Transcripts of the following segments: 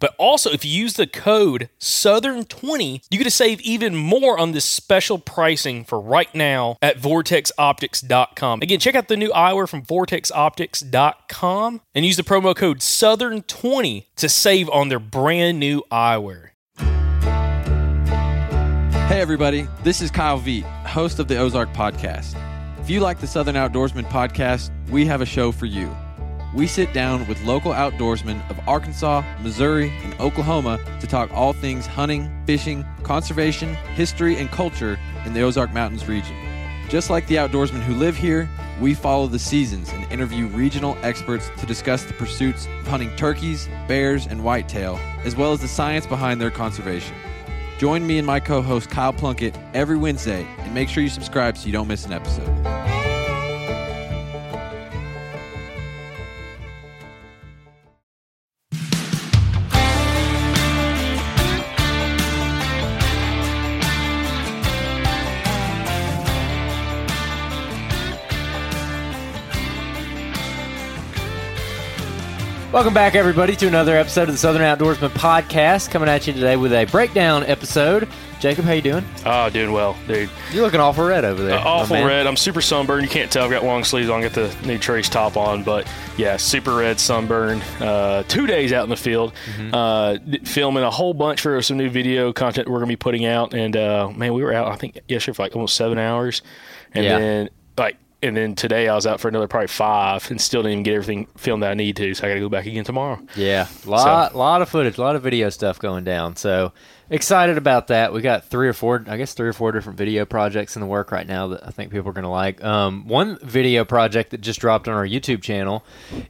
But also, if you use the code Southern20, you get to save even more on this special pricing for right now at vortexoptics.com. Again, check out the new eyewear from vortexoptics.com and use the promo code Southern20 to save on their brand new eyewear. Hey, everybody, this is Kyle Veet, host of the Ozark Podcast. If you like the Southern Outdoorsmen podcast, we have a show for you. We sit down with local outdoorsmen of Arkansas, Missouri, and Oklahoma to talk all things hunting, fishing, conservation, history, and culture in the Ozark Mountains region. Just like the outdoorsmen who live here, we follow the seasons and interview regional experts to discuss the pursuits of hunting turkeys, bears, and whitetail, as well as the science behind their conservation. Join me and my co host Kyle Plunkett every Wednesday and make sure you subscribe so you don't miss an episode. Welcome back, everybody, to another episode of the Southern Outdoorsmen Podcast. Coming at you today with a breakdown episode. Jacob, how you doing? Oh, doing well, dude. You're looking awful red over there. Uh, awful red. I'm super sunburned. You can't tell. I've got long sleeves on. Got the new Trace top on, but yeah, super red sunburn. Uh, two days out in the field, Mm-hmm. uh, filming a whole bunch for some new video content we're gonna be putting out. And uh, man, we were out. I think yesterday for like almost seven hours, and Yeah. then like. And then today I was out for another probably five and still didn't even get everything filmed that I need to. So I got to go back again tomorrow. Yeah, lot lot of footage, a lot of video stuff going down. So excited about that. We got three or four, I guess three or four different video projects in the work right now that I think people are going to like. Um, one video project that just dropped on our YouTube channel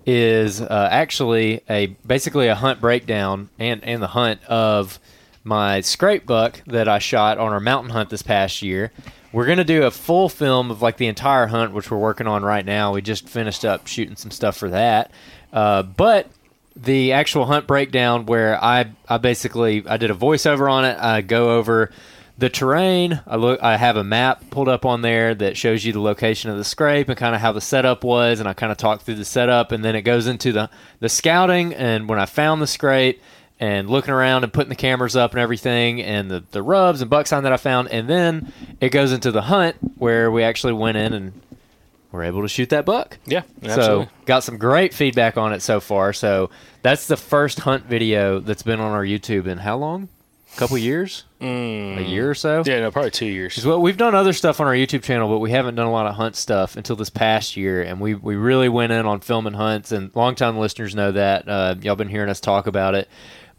is uh, actually a basically a hunt breakdown and and the hunt of my scrape buck that I shot on our mountain hunt this past year. We're gonna do a full film of like the entire hunt, which we're working on right now. We just finished up shooting some stuff for that, uh, but the actual hunt breakdown where I I basically I did a voiceover on it. I go over the terrain. I look I have a map pulled up on there that shows you the location of the scrape and kind of how the setup was and I kind of talk through the setup and then it goes into the the scouting and when I found the scrape and looking around and putting the cameras up and everything and the, the rubs and buck sign that I found and then it goes into the hunt where we actually went in and were able to shoot that buck. Yeah, absolutely. So got some great feedback on it so far. So that's the first hunt video that's been on our YouTube in how long? A couple years? A year or so? Mm. yeah, no, probably two years. Well, we've done other stuff on our YouTube channel, but we haven't done a lot of hunt stuff until this past year, and we we really went in on filming hunts. And longtime listeners know that uh, y'all been hearing us talk about it,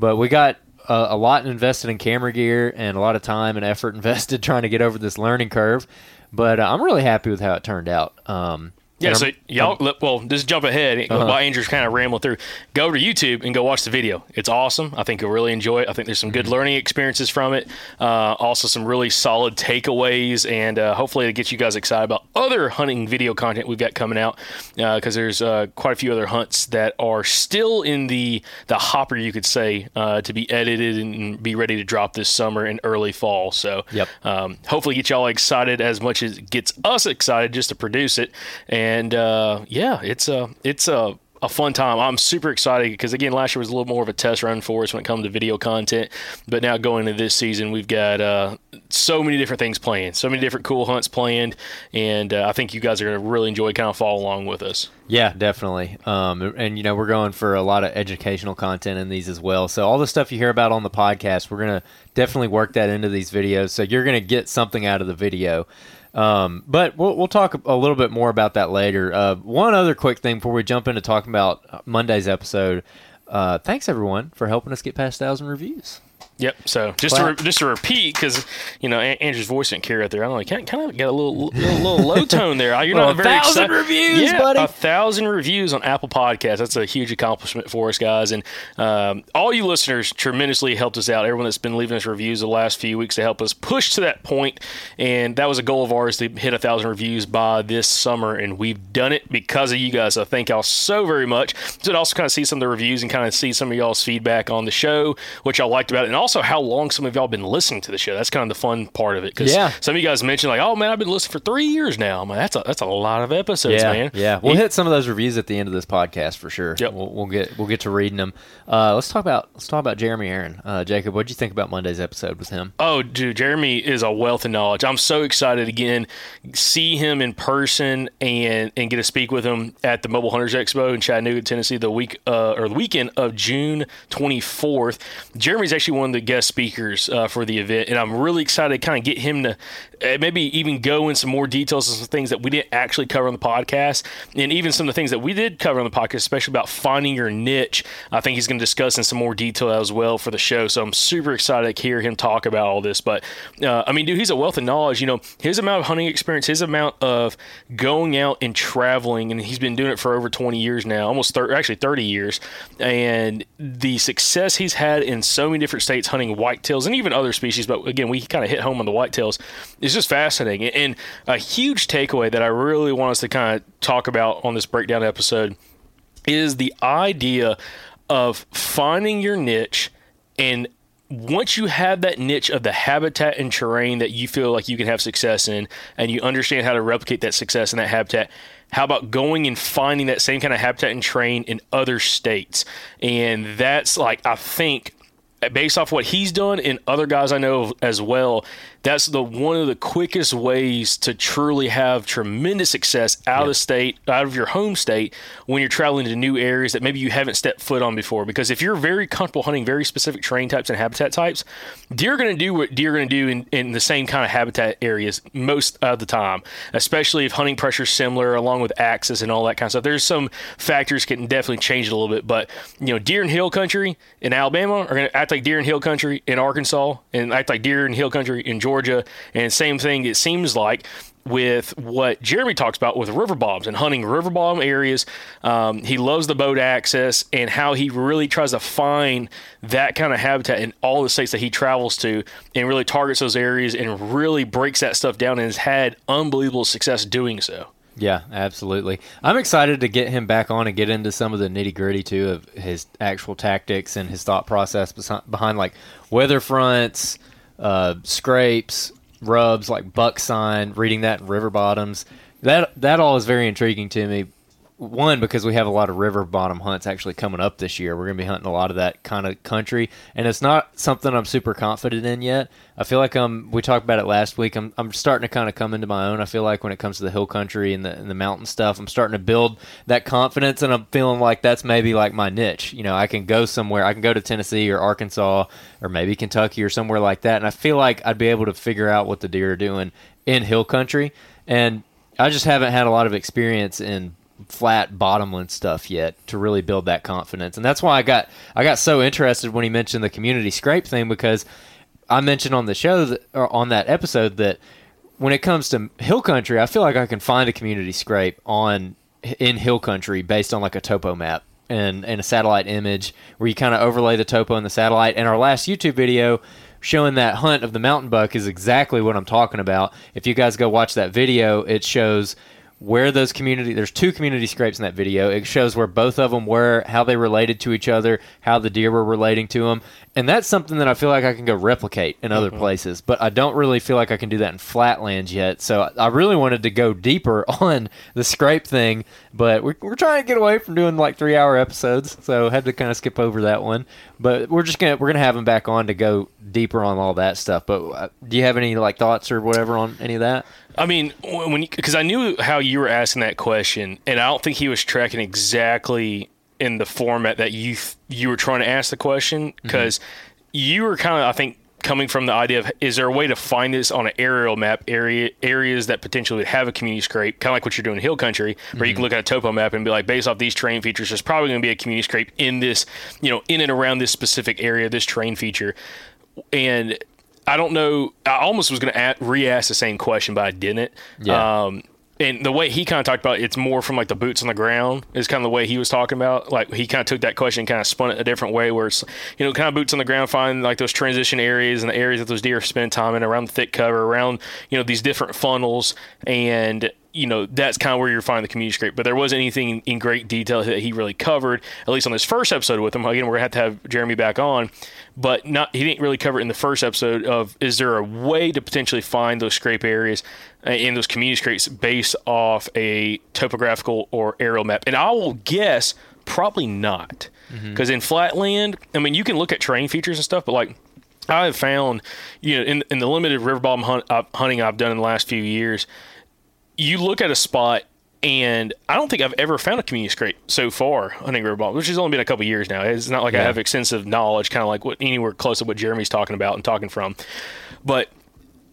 but we got uh, a lot invested in camera gear and a lot of time and effort invested trying to get over this learning curve. But uh, I'm really happy with how it turned out. Um, Yeah, so y'all, well, just jump ahead Uh-huh. while Andrew's kind of rambling through. Go to YouTube and go watch the video. It's awesome. I think you'll really enjoy it. I think there's some Mm-hmm. good learning experiences from it. Uh, also, some really solid takeaways, and uh, hopefully, it gets you guys excited about other hunting video content we've got coming out. Because there's uh, quite a few other hunts that are still in the the hopper, you could say, uh, to be edited and be ready to drop this summer and early fall. So, Yep. um, hopefully get y'all excited as much as it gets us excited just to produce it and uh, yeah it's a it's a a fun time. I'm super excited because again, last year was a little more of a test run for us when it comes to video content. But now going into this season, we've got uh, so many different things planned, so many different cool hunts planned, and uh, I think you guys are going to really enjoy kind of follow along with us. Yeah, definitely. Um, and you know, we're going for a lot of educational content in these as well. So all the stuff you hear about on the podcast, we're gonna definitely work that into these videos. So you're gonna get something out of the video. Um, but we'll we'll talk a little bit more about that later. Uh, one other quick thing before we jump into talking about Monday's episode. Uh, thanks everyone for helping us get past thousand reviews. Yep. So just to re- just to repeat, because you know An- Andrew's voice didn't carry out there. I don't know. Kind kind of got a little little, little low tone there. You're Well, not a very thousand excited. reviews, yeah, buddy. A thousand reviews on Apple Podcasts. That's a huge accomplishment for us, guys. And um, all you listeners tremendously helped us out. Everyone that's been leaving us reviews the last few weeks to help us push to that. And that was a goal of ours to hit a thousand reviews by this summer, and we've done it because of you guys. So thank y'all so very much. So to also kind of see some of the reviews and kind of see some of y'all's feedback on the show, which y'all liked about it, and also how long some of y'all been listening to the show. That's kind of the fun part of it. Because Yeah. some of you guys mentioned like, oh man, I've been listening for three years now. I'm like, that's a that's a lot of episodes, yeah, man. yeah. We'll hit some of those reviews at the end of this podcast for sure. Yep. We'll, we'll get we'll get to reading them. Uh, let's talk about let's talk about Jeremy Aron. Uh, Jacob, what would you think about Monday's episode with him? Oh, dude, Jeremy is a wealth of knowledge. I'm so excited again, see him in person and and get to speak with him at the Mobile Hunters Expo in Chattanooga, Tennessee, the week uh, or the weekend of June 24th. Jeremy's actually one of the guest speakers uh, for the event, and I'm really excited to kind of get him to uh, maybe even go in some more details of some things that we didn't actually cover on the podcast, and even some of the things that we did cover on the podcast, especially about finding your niche. I think he's going to discuss in some more detail as well for the show. So I'm super excited to hear him talk about all this. But uh, I mean, dude, he's a wealth of knowledge. You know, his amount of hunting experience, his amount of going out and traveling, and he's been doing it for over 20 years now, almost 30, actually 30 years. And the success he's had in so many different states hunting whitetails and even other species. But again, we kind of hit home on the whitetails. It's just fascinating. And a huge takeaway that I really want us to kind of talk about on this breakdown episode is the idea of finding your niche and once you have that niche of the habitat and terrain that you feel like you can have success in and you understand how to replicate that success in that habitat how about going and finding that same kind of habitat and terrain in other states and that's like i think based off what he's done and other guys I know as well, that's the one of the quickest ways to truly have tremendous success out of state, out of your home state, when you're traveling to new areas that maybe you haven't stepped foot on before. Because if you're very comfortable hunting very specific terrain types and habitat types, deer are going to do what deer are going to do in, in the same kind of habitat areas most of the time, especially if hunting pressure is similar, along with access and all that kind of stuff. There's some factors can definitely change it a little bit, but you know, deer in hill country in Alabama are going to act like deer in hill country in Arkansas and act like deer in hill country in Georgia. And same thing, it seems like with what Jeremy talks about with river bottoms and hunting river bottom areas. Um, he loves the boat access and how he really tries to find that kind of habitat in all the states that he travels to and really targets those areas and really breaks that stuff down and has had unbelievable success doing so. Yeah, absolutely. I'm excited to get him back on and get into some of the nitty gritty too of his actual tactics and his thought process behind like weather fronts, uh, scrapes, rubs, like buck sign, reading that in river bottoms. That that all is very intriguing to me. One because we have a lot of river bottom hunts actually coming up this year. We're going to be hunting a lot of that kind of country, and it's not something I'm super confident in yet. I feel like I'm. We talked about it last week. I'm. I'm starting to kind of come into my own. I feel like when it comes to the hill country and the and the mountain stuff, I'm starting to build that confidence, and I'm feeling like that's maybe like my niche. You know, I can go somewhere. I can go to Tennessee or Arkansas or maybe Kentucky or somewhere like that, and I feel like I'd be able to figure out what the deer are doing in hill country, and I just haven't had a lot of experience in flat bottomland stuff yet to really build that confidence. And that's why I got I got so interested when he mentioned the community scrape thing because I mentioned on the show that or on that episode that when it comes to hill country, I feel like I can find a community scrape on in hill country based on like a topo map and, and a satellite image where you kind of overlay the topo and the satellite. And our last YouTube video showing that hunt of the mountain buck is exactly what I'm talking about. If you guys go watch that video, it shows where those community there's two community scrapes in that video. It shows where both of them were, how they related to each other, how the deer were relating to them, and that's something that I feel like I can go replicate in other mm-hmm. places. But I don't really feel like I can do that in flatlands yet. So I really wanted to go deeper on the scrape thing, but we're, we're trying to get away from doing like three hour episodes, so had to kind of skip over that one. But we're just gonna we're gonna have him back on to go deeper on all that stuff. But uh, do you have any like thoughts or whatever on any of that? I mean, when because I knew how you were asking that question, and I don't think he was tracking exactly in the format that you you were trying to ask the question because mm-hmm. you were kind of I think coming from the idea of is there a way to find this on an aerial map area areas that potentially would have a community scrape kind of like what you're doing in hill country where mm-hmm. you can mm-hmm. look at a topo map and be like based off these terrain features there's probably going to be a community scrape in this you know in and around this specific area this terrain feature and I don't know. I almost was going to re-ask the same question, but I didn't. Yeah. Um, and the way he kind of talked about it, it's more from like the boots on the ground is kind of the way he was talking about. Like he kind of took that question and kind of spun it a different way, where it's you know kind of boots on the ground, find like those transition areas and the areas that those deer spend time in around the thick cover, around you know these different funnels, and you know that's kind of where you're finding the community scrape. But there wasn't anything in great detail that he really covered, at least on this first episode with him. Again, we're gonna have to have Jeremy back on but not he didn't really cover it in the first episode of is there a way to potentially find those scrape areas in uh, those community scrapes based off a topographical or aerial map and i will guess probably not because mm-hmm. in flatland i mean you can look at terrain features and stuff but like i have found you know in, in the limited river bottom hunt, uh, hunting i've done in the last few years you look at a spot and I don't think I've ever found a community scrape so far hunting river bottom, which has only been a couple years now. It's not like yeah. I have extensive knowledge, kind of like what anywhere close to what Jeremy's talking about and talking from. But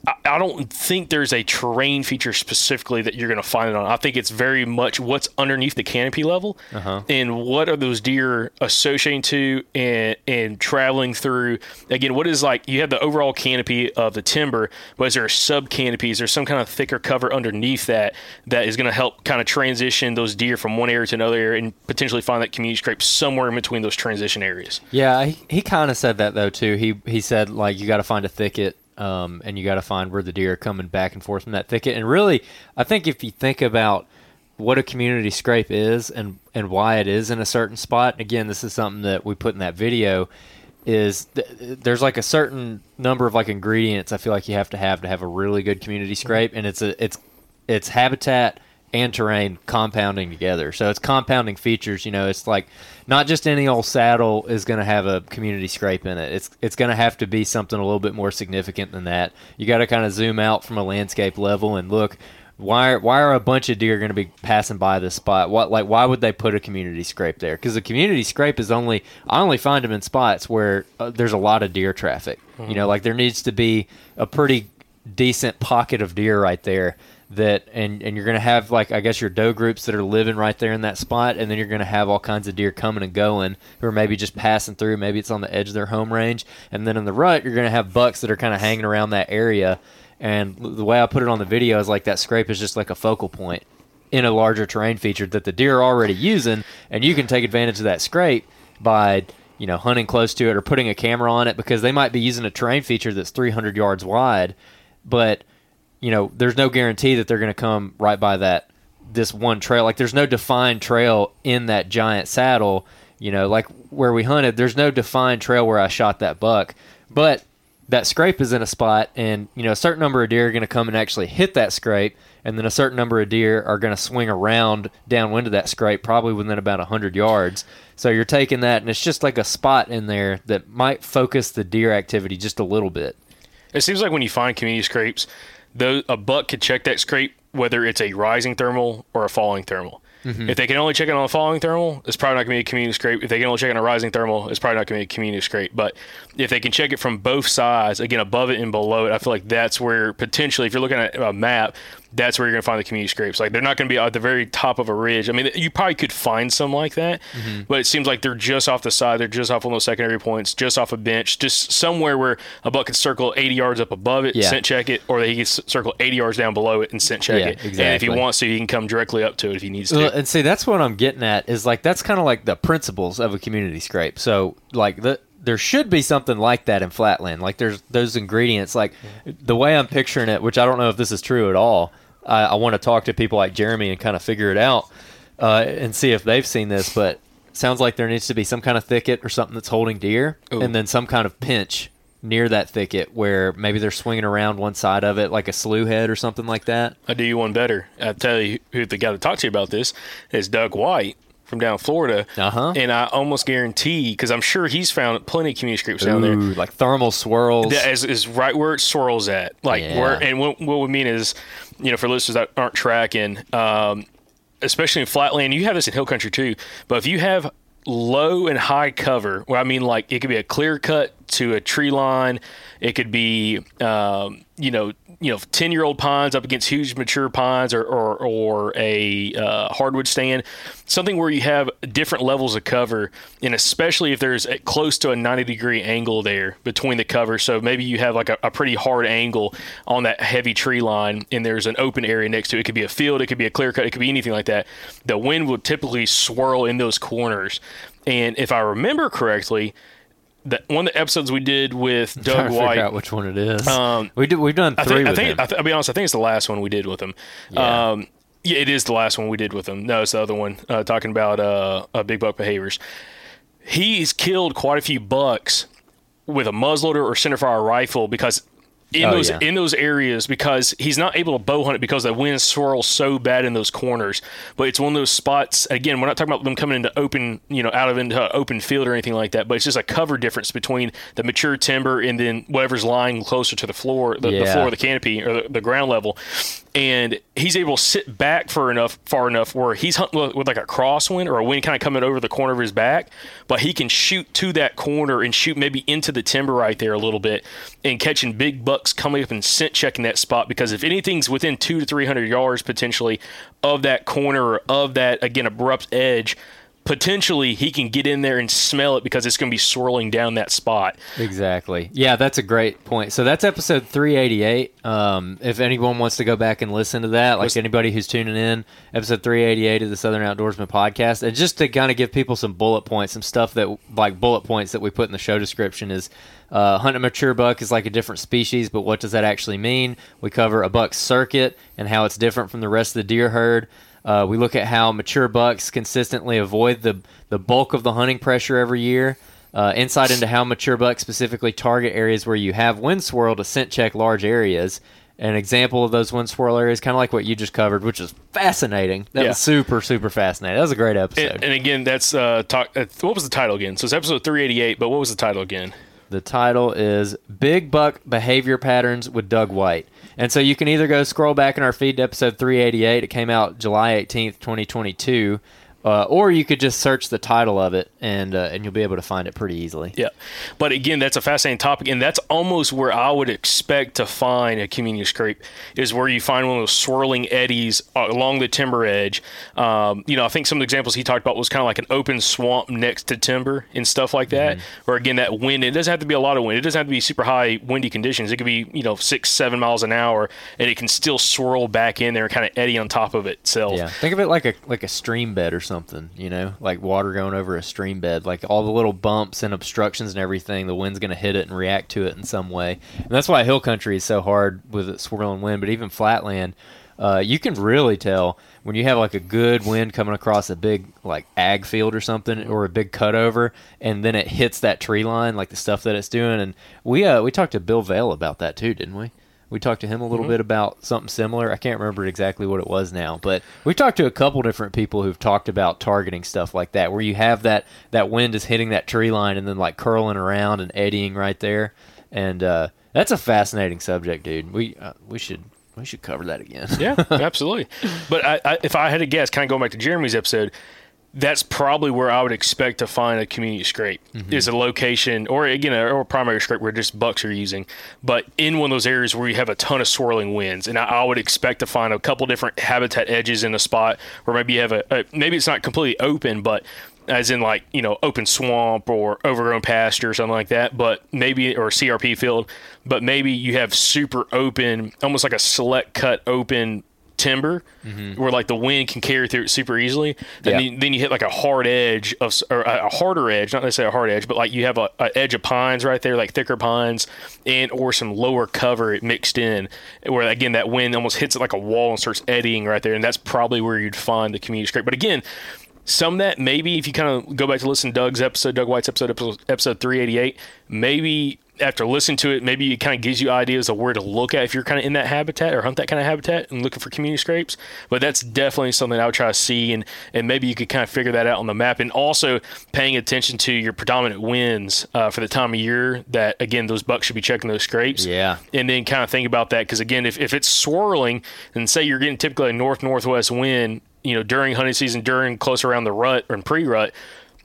I, don't think there's a terrain feature specifically that you're going to find it on. I think it's very much what's underneath the canopy level uh-huh. and what are those deer associating to and, and traveling through. Again, what is like you have the overall canopy of the timber, but is there a sub canopies? There's some kind of thicker cover underneath that that is going to help kind of transition those deer from one area to another area and potentially find that community scrape somewhere in between those transition areas. Yeah, he, he kind of said that though too. He he said like you got to find a thicket um, and you got to find where the deer are coming back and forth from that thicket. And really, I think if you think about what a community scrape is and and why it is in a certain spot, again, this is something that we put in that video. Is th- there's like a certain number of like ingredients I feel like you have to have to have a really good community scrape, and it's a it's it's habitat and terrain compounding together. So it's compounding features. You know, it's like not just any old saddle is going to have a community scrape in it. It's it's going to have to be something a little bit more significant than that. You got to kind of zoom out from a landscape level and look. Why, why are a bunch of deer going to be passing by this spot? What like why would they put a community scrape there? Because the community scrape is only I only find them in spots where uh, there's a lot of deer traffic. Mm-hmm. You know, like there needs to be a pretty decent pocket of deer right there that and and you're going to have like I guess your doe groups that are living right there in that spot and then you're going to have all kinds of deer coming and going who are maybe just passing through. Maybe it's on the edge of their home range. And then in the rut you're going to have bucks that are kind of hanging around that area. And the way I put it on the video is like that scrape is just like a focal point in a larger terrain feature that the deer are already using. And you can take advantage of that scrape by you know hunting close to it or putting a camera on it because they might be using a terrain feature that's 300 yards wide. But you know, there's no guarantee that they're going to come right by that this one trail. Like there's no defined trail in that giant saddle. You know, like where we hunted, there's no defined trail where I shot that buck. But that scrape is in a spot, and you know, a certain number of deer are going to come and actually hit that scrape, and then a certain number of deer are going to swing around downwind of that scrape, probably within about hundred yards. So you're taking that, and it's just like a spot in there that might focus the deer activity just a little bit. It seems like when you find community scrapes, though a buck could check that scrape whether it's a rising thermal or a falling thermal. Mm-hmm. If they can only check it on a falling thermal, it's probably not going to be a community scrape. If they can only check it on a rising thermal, it's probably not going to be a community scrape. But if they can check it from both sides, again, above it and below it, I feel like that's where potentially, if you're looking at a map, that's where you're going to find the community scrapes. Like they're not going to be at the very top of a ridge. I mean, you probably could find some like that, Mm-hmm. but it seems like they're just off the side. They're just off on those secondary points, just off a bench, just somewhere where a buck can circle 80 yards up above it, Yeah. scent check it, or he can circle 80 yards down below it and scent check Yeah, it. And if exactly. he wants to, he can come directly up to it if he needs to. Well, and see, that's what I'm getting at is like that's kind of like the principles of a community scrape. So like the there should be something like that in Flatland. Like there's those ingredients. Like the way I'm picturing it, which I don't know if this is true at all. I, I want to talk to people like Jeremy and kind of figure it out uh, and see if they've seen this. But sounds like there needs to be some kind of thicket or something that's holding deer, Ooh. and then some kind of pinch near that thicket where maybe they're swinging around one side of it, like a slough head or something like that. I do you one better. I tell you who the guy to talk to you about this is Doug White from down Florida. Uh-huh. And I almost guarantee, because I'm sure he's found plenty of community scrapes down there. Like thermal swirls. That is, is right where it swirls at. Like Yeah. where, and what, what we mean is, you know, for listeners that aren't tracking, um, especially in flatland, you have this in hill country too. But if you have low and high cover, well, I mean, like it could be a clear cut to a tree line, it could be, um, you know, you know, ten year old pines up against huge mature pines, or or, or a uh, hardwood stand, something where you have different levels of cover, and especially if there's a, close to a ninety degree angle there between the cover. So maybe you have like a, a pretty hard angle on that heavy tree line, and there's an open area next to it. It could be a field, it could be a clear cut, it could be anything like that. The wind will typically swirl in those corners, and if I remember correctly. The, one of the episodes we did with Doug figure White, out which one it is. Um, we do. We've done I three think, I think. I th- I'll be honest. I think it's the last one we did with him. Yeah. Um, yeah, it is the last one we did with him. No, it's the other one. Uh, talking about uh, uh, big buck behaviors. He's killed quite a few bucks with a muzzleloader or centerfire rifle because in Oh, those yeah. in those areas because he's not able to bow hunt it because the wind swirls so bad in those corners. But it's one of those spots. Again, we're not talking about them coming into open, you know, out of into open field or anything like that. But it's just a cover difference between the mature timber and then whatever's lying closer to the floor, the, the floor of the canopy or the, the ground level. And he's able to sit back for enough, far enough where he's hunting with, with like a crosswind or a wind kind of coming over the corner of his back, but he can shoot to that corner and shoot maybe into the timber right there a little bit and catching big bucks coming up and scent checking that spot because if anything's within two to three hundred yards potentially of that corner or of that again abrupt edge, potentially he can get in there and smell it because it's going to be swirling down that spot. Exactly. Yeah, that's a great point. So that's episode 388. Um, if anyone wants to go back and listen to that, like anybody who's tuning in, episode 388 of the Southern Outdoorsmen podcast, and just to kind of give people some bullet points, some stuff that like bullet points that we put in the show description is uh, hunt a mature buck is like a different species, but what does that actually mean? We cover a buck circuit and how it's different from the rest of the deer herd. Uh, we look at how mature bucks consistently avoid the the bulk of the hunting pressure every year. Uh, insight into how mature bucks specifically target areas where you have wind swirl to scent check large areas. An example of those wind swirl areas, kind of like what you just covered, which is fascinating. That Yeah. was super, super fascinating. That was a great episode. And, and again, that's uh, talk. Uh, what was the title again? So it's episode three eighty eight. But what was the title again? The title is Big Buck Behavior Patterns with Doug White. And so you can either go scroll back in our feed to episode 388. It came out July 18th, 2022. Uh, or you could just search the title of it and uh, and you'll be able to find it pretty easily. Yeah. But again, that's a fascinating topic. And that's almost where I would expect to find a community scrape is where you find one of those swirling eddies uh, along the timber edge. Um, you know, I think some of the examples he talked about was kind of like an open swamp next to timber and stuff like that. Where again, that wind, it doesn't have to be a lot of wind. It doesn't have to be super high windy conditions. It could be, you know, six, seven miles an hour and it can still swirl back in there and kind of eddy on top of itself. Yeah, think of it like a like a stream bed or something, you know, like water going over a stream bed, like all the little bumps and obstructions and everything. The wind's going to hit it and react to it in some way, and that's why hill country is so hard with it swirling wind. But even flatland, uh, you can really tell when you have like a good wind coming across a big like ag field or something, or a big cutover, and then it hits that tree line, like the stuff that it's doing. And we uh, we talked to Bill Vale about that too, didn't we? We talked to him a little bit about something similar. I can't remember exactly what it was now, but we talked to a couple different people who've talked about targeting stuff like that, where you have that that wind is hitting that tree line and then like curling around and eddying right there, and uh, that's a fascinating subject, dude. We uh, we should we should cover that again. Yeah, absolutely. But I, I, if I had to guess, kind of going back to Jeremy's episode, that's probably where I would expect to find a community scrape mm-hmm. is a location or again a, or a primary scrape where just bucks are using, but in one of those areas where you have a ton of swirling winds, and I, I would expect to find a couple different habitat edges in a spot where maybe you have a, a maybe it's not completely open, but as in like you know open swamp or overgrown pasture or something like that but maybe or crp field but maybe you have super open almost like a select cut open timber mm-hmm. where like the wind can carry through it super easily then, Yeah. you, then you hit like a hard edge of or a harder edge not necessarily a hard edge but like you have a, a edge of pines right there like thicker pines and or some lower cover it mixed in where again that wind almost hits it like a wall and starts eddying right there and that's probably where you'd find the community scrape but again some of that maybe if you kind of go back to listen to Doug's episode, Doug White's episode, episode, episode 388, maybe after listening to it, maybe it kind of gives you ideas of where to look at if you're kind of in that habitat or hunt that kind of habitat and looking for community scrapes. But that's definitely something I would try to see, and and maybe you could kind of figure that out on the map, and also paying attention to your predominant winds uh, for the time of year that again those bucks should be checking those scrapes Yeah. and then kind of think about that because again if, if it's swirling and say you're getting typically a north northwest wind you know during hunting season during close around the rut or pre-rut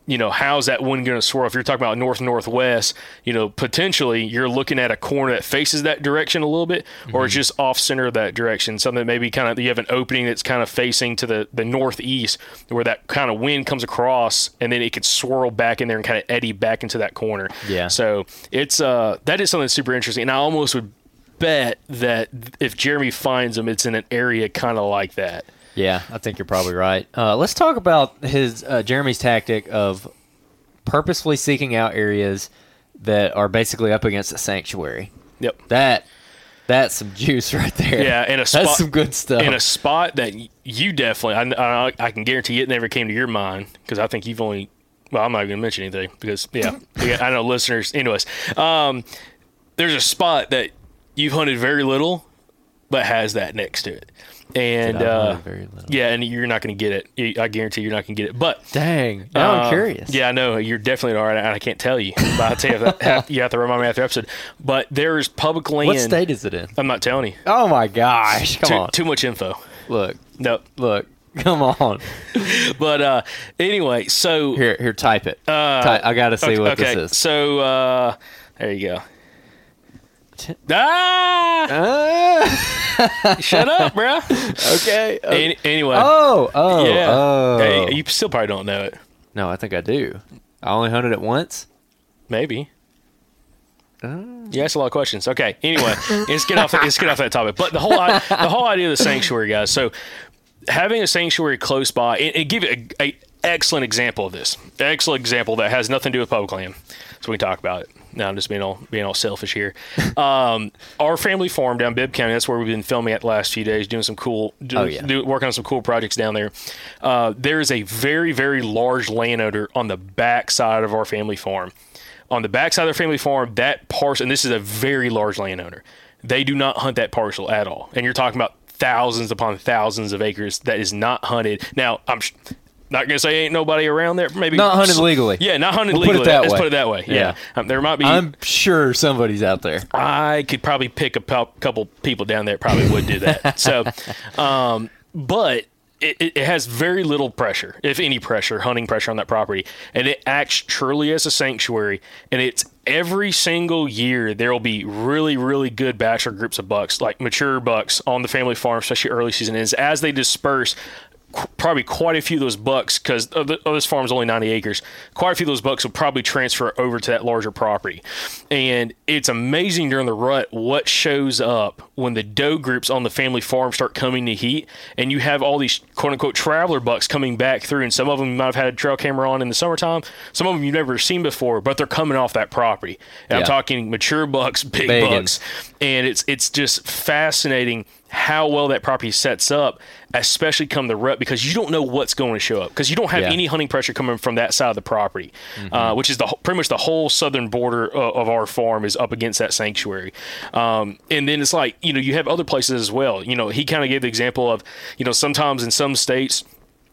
you know how's that wind going to swirl if you're talking about north northwest you know potentially you're looking at a corner that faces that direction a little bit or it's just off center of that direction something that maybe kind of you have an opening that's kind of facing to the the northeast where that kind of wind comes across and then it could swirl back in there and kind of eddy back into that corner Yeah. so it's uh that is something super interesting and i almost would bet that if Jeremy finds them, it's in an area kind of like that. Yeah, I think you're probably right. Uh, let's talk about his uh, Jeremy's tactic of purposefully seeking out areas that are basically up against a sanctuary. Yep. That that's some juice right there. Yeah, in a spot, that's some good stuff. in a spot that you definitely, I, I, I can guarantee it never came to your mind because I think you've only. Well, I'm not going to mention anything because yeah, yeah, I know listeners. Anyways, um, there's a spot that you've hunted very little, but has that next to it, and uh, very little. yeah, and you're not going to get it. I guarantee you're not going to get it, but. Dang, now Uh, I'm curious. Yeah, I know you're definitely all right, and I can't tell you. But I'll tell you, that, have, you have to remind me after episode. But there's public land. What state is it in? I'm not telling you. Oh my gosh! Come Too, on, too much info. look, No, look, come on. but uh, anyway, so Here, here, type it. Uh, Ty- I gotta see okay, what okay, this is. So uh, there you go. T- Ah, shut up, bro. okay. Any, anyway, oh, oh, yeah. oh. Hey, you still probably don't know it. no, I think I do. I only hunted it once. Maybe. Oh. You asked a lot of questions. Okay. Anyway, let's get off. Let's get off that topic. But the whole the whole idea of the sanctuary, guys. So having a sanctuary close by, and, and give a, a excellent example of this. Excellent example that has nothing to do with public land. So we can talk about it. Now I'm just being all being all selfish here. Um, our family farm down Bibb County. That's where we've been filming at the last few days, doing some cool, doing, Oh, yeah. do, working on some cool projects down there. Uh, there is a very very large landowner on the back side of our family farm on the backside of their family farm, that parcel, and this is a very large landowner, they do not hunt that parcel at all. And you're talking about thousands upon thousands of acres that is not hunted. Now, I'm not going to say ain't nobody around there. Maybe Not hunted legally. Yeah, not hunted We'll put it legally. that Let's way. put it that way. Yeah. Yeah. Um, there might be. I'm sure somebody's out there. I could probably pick a couple people down there probably would do that. so, um, but it, it it has very little pressure, if any pressure, hunting pressure on that property, and it acts truly as a sanctuary. And it's every single year there will be really, really good bachelor groups of bucks, like mature bucks, on the family farm, especially early season. Is as they disperse qu- probably quite a few of those bucks because oh, this farm is only 90 acres quite a few of those bucks will probably transfer over to that larger property. And it's amazing during the rut what shows up when the doe groups on the family farm start coming to heat and you have all these quote unquote traveler bucks coming back through and some of them you might have had a trail camera on in the summertime some of them you've never seen before but they're coming off that property. And i'm talking mature bucks big Big bucks. And it's it's just fascinating how well that property sets up, especially come the rut, because you don't know what's going to show up because you don't have Yeah. any hunting pressure coming from that side of the property, uh, which is the pretty much the whole southern border of, of our farm is up against that sanctuary. Um, and then it's like you know you have other places as well. You know he kind of gave the example of you know sometimes in some states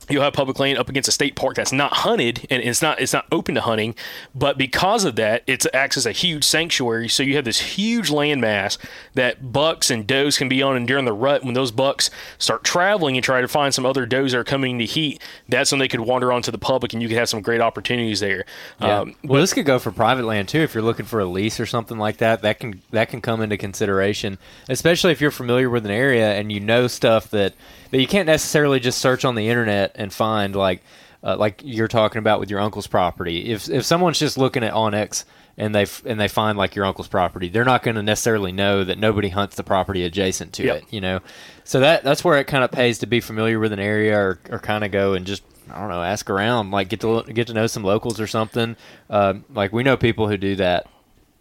you'll have public land up against a state park that's not hunted and it's not it's not open to hunting but because of that it acts as a huge sanctuary so you have this huge landmass that bucks and does can be on and during the rut when those bucks start traveling and try to find some other does that are coming to heat that's when they could wander onto the public and you could have some great opportunities there Yeah. um, well, this could go for private land too. If you're looking for a lease or something like that, that can that can come into consideration, especially if you're familiar with an area and you know stuff that that you can't necessarily just search on the internet and find like uh, like you're talking about with your uncle's property. If if someone's just looking at onX and they f- and they find like your uncle's property, they're not going to necessarily know that nobody hunts the property adjacent to Yep. it. You know, so that that's where it kind of pays to be familiar with an area or, or kind of go and just I don't know, ask around, like get to get to know some locals or something. Um, like we know people who do that,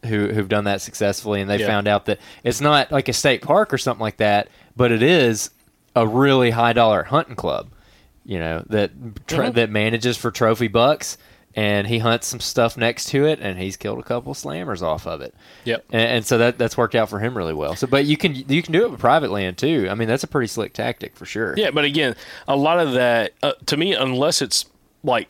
who who've done that successfully, and they found out that it's not like a state park or something like that, but it is a really high dollar hunting club. You know that tr- Mhm. that manages for trophy bucks, and he hunts some stuff next to it, and he's killed a couple slammers off of it. Yep. And, and so that that's worked out for him really well. So, but you can you can do it with private land too. I mean, that's a pretty slick tactic for sure. Yeah, but again, a lot of that uh, to me, unless it's like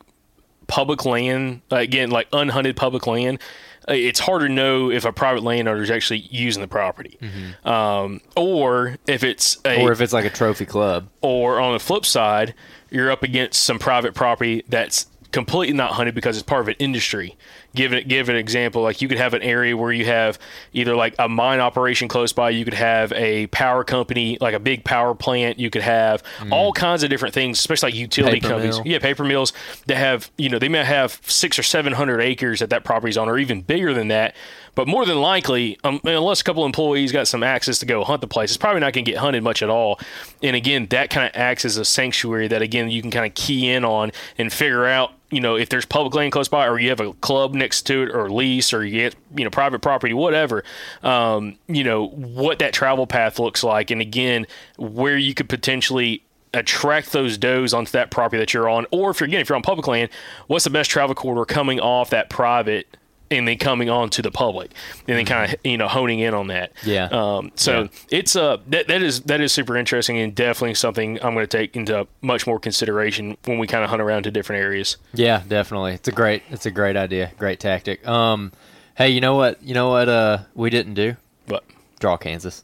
public land, uh, again, like unhunted public land, it's hard to know if a private landowner is actually using the property, um, or if it's a, Mm-hmm. Or if it's like a trophy club. or on the flip side, you're up against some private property that's completely not hunted because it's part of an industry. Give it give an example, like you could have an area where you have either like a mine operation close by, you could have a power company, like a big power plant, you could have all kinds of different things, especially like utility Mm. Paper companies. mill. Yeah, paper mills that have, you know, they may have six or seven hundred acres that that property's on, or even bigger than that. But more than likely, um, unless a couple employees got some access to go hunt the place, it's probably not going to get hunted much at all. And again, that kind of acts as a sanctuary that again you can kind of key in on and figure out, you know, if there's public land close by, or you have a club next to it, or lease, or you get, you know, private property, whatever. Um, you know what that travel path looks like, and again, where you could potentially attract those does onto that property that you're on, or if you're again if you're on public land, what's the best travel corridor coming off that private and then coming on to the public, and then kind of you know honing in on that. Yeah. Um, so Yeah. it's uh that that is that is super interesting and definitely something I'm going to take into much more consideration when we kind of hunt around to different areas. Yeah, definitely. It's a great it's a great idea. Great tactic. Um hey, you know what? You know what uh we didn't do? what Draw Kansas.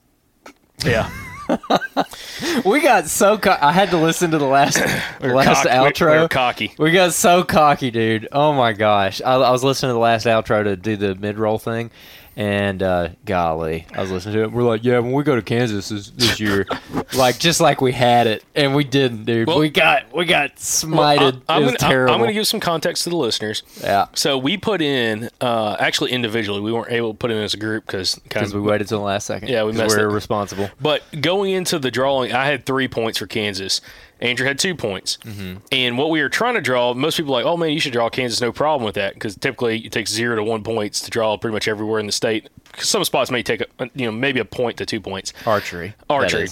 yeah, We got so co- I had to listen to the last We last cock- we- outro. we were cocky. We got so cocky, dude. Oh my gosh. I, I was listening to the last outro to do the mid roll thing, and uh, golly, I was listening to it. We're like, yeah, when we go to Kansas this, this year, like just like we had it, and we didn't, dude. Well- we got we got Well, smited. I, am gonna, terrible. I'm going to give some context to the listeners. yeah, So we put in uh, actually individually. We weren't able to put in as a group because because we waited till the last second. Yeah, we messed we're it. responsible. But going into the drawing, I had three points for Kansas. Andrew had two points. Mm-hmm. And what we were trying to draw, most people are like, oh man, you should draw Kansas, no problem with that, because typically it takes zero to one points to draw pretty much everywhere in the state. Some spots may take, a, you know, maybe a point to two points. Archery. Archery.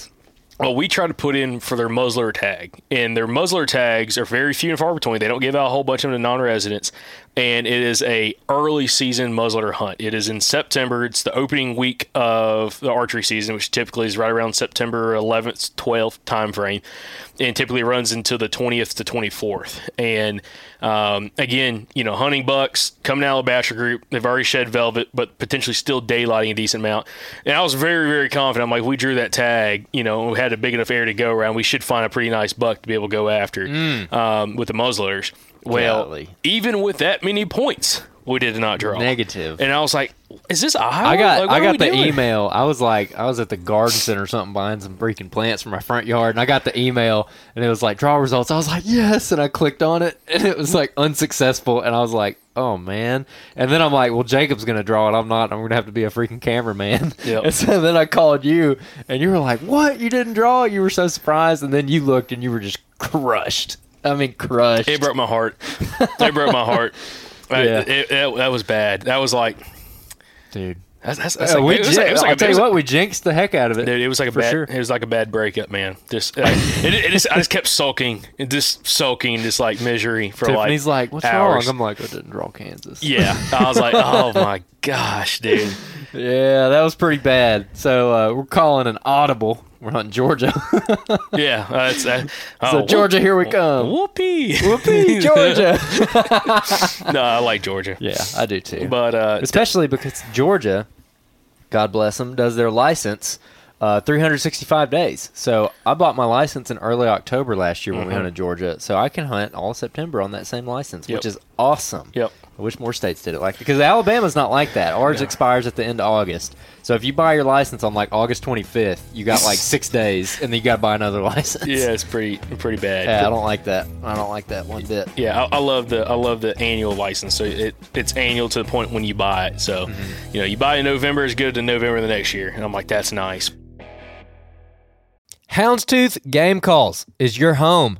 Well, we try to put in for their muzzler tag, and their muzzler tags are very few and far between. They don't give out a whole bunch of them to non-residents, and it is a early season muzzler hunt. It is in September. It's the opening week of the archery season, which typically is right around September 11th, 12th time frame, and typically runs until the 20th to 24th. And um, again, you know, hunting bucks coming out of the bachelor group. They've already shed velvet, but potentially still daylighting a decent amount. And I was very, very confident. I'm like, we drew that tag. You know, we had a big enough area to go around. We should find a pretty nice buck to be able to go after um, with the muzzlers. Well, Golly. even with that many points, we did not draw. Negative. And I was like, is this Iowa? I got Like, I got the doing? email. I was like I was at the garden center or something buying some freaking plants for my front yard and I got the email and it was like draw results. I was like, "Yes." And I clicked on it and it was like unsuccessful and I was like, "Oh man." And then I'm like, "Well, Jacob's going to draw it. I'm not. I'm going to have to be a freaking cameraman." Yep. And so then I called you and you were like, "What? You didn't draw?" You were so surprised and then you looked and you were just crushed. I mean, crushed. It broke my heart. it broke my heart. I- Yeah. it- it- that was bad. That was like, Dude. that's, that's, that's Uh, like, we it was like, was like I'll a- tell you what, we jinxed the heck out of it. Dude, it was like a For bad. sure. It was like a bad breakup, man. Just, uh, it, it just, I just kept sulking, and just sulking, just like misery for Tiffany's like, He's like, "What's hours. wrong?" I'm like, "I didn't draw Kansas." Yeah, I was like, oh my gosh, dude. Yeah, that was pretty bad. So uh, we're calling an audible. We're hunting Georgia. Yeah, uh, that's that. so oh, Georgia, here we come. Whoopee. Whoopee, Georgia. no, I like Georgia. yeah, I do too. But uh, Especially because Georgia, God bless them, does their license uh, 365 days. So I bought my license in early October last year when we Mhm. hunted Georgia. So I can hunt all September on that same license, Yep. which is awesome. Yep. I wish more states did it like because Alabama's not like that. Ours No. expires at the end of August. So if you buy your license on like August 25th, you got like six days, and then you got to buy another license. yeah, it's pretty pretty bad. Yeah, I don't like that. I don't like that one bit. Yeah, I, I love the I love the annual license. So it it's annual to the point when you buy it. So Mm-hmm. you know, you buy it in November, it's good to November the next year. And I'm like, that's nice. Houndstooth Game Calls is your home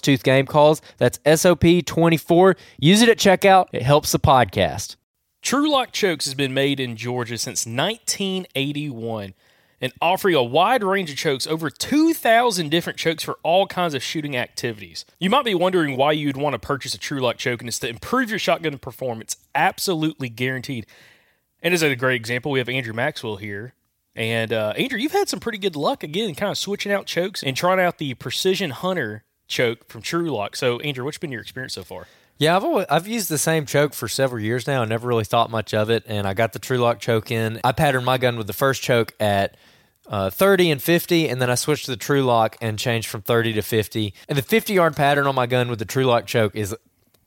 Houndstooth Game Calls. That's SOP24. Use it at checkout. It helps the podcast. Trulock Chokes has been made in Georgia since 1981 and offering a wide range of chokes, over 2,000 different chokes for all kinds of shooting activities. You might be wondering why you'd want to purchase a Trulock choke, and it's to improve your shotgun performance, absolutely guaranteed. And as a great example, we have Andrew Maxwell here. And uh, Andrew, you've had some pretty good luck again, kind of switching out chokes and trying out the Precision Hunter choke from Trulock. So, Andrew, what's been your experience so far? Yeah, I've always, I've used the same choke for several years now. I never really thought much of it, and I got the Trulock choke in. I patterned my gun with the first choke at uh, 30 and 50, and then I switched to the Trulock and changed from 30 to 50. And the 50 yard pattern on my gun with the Trulock choke is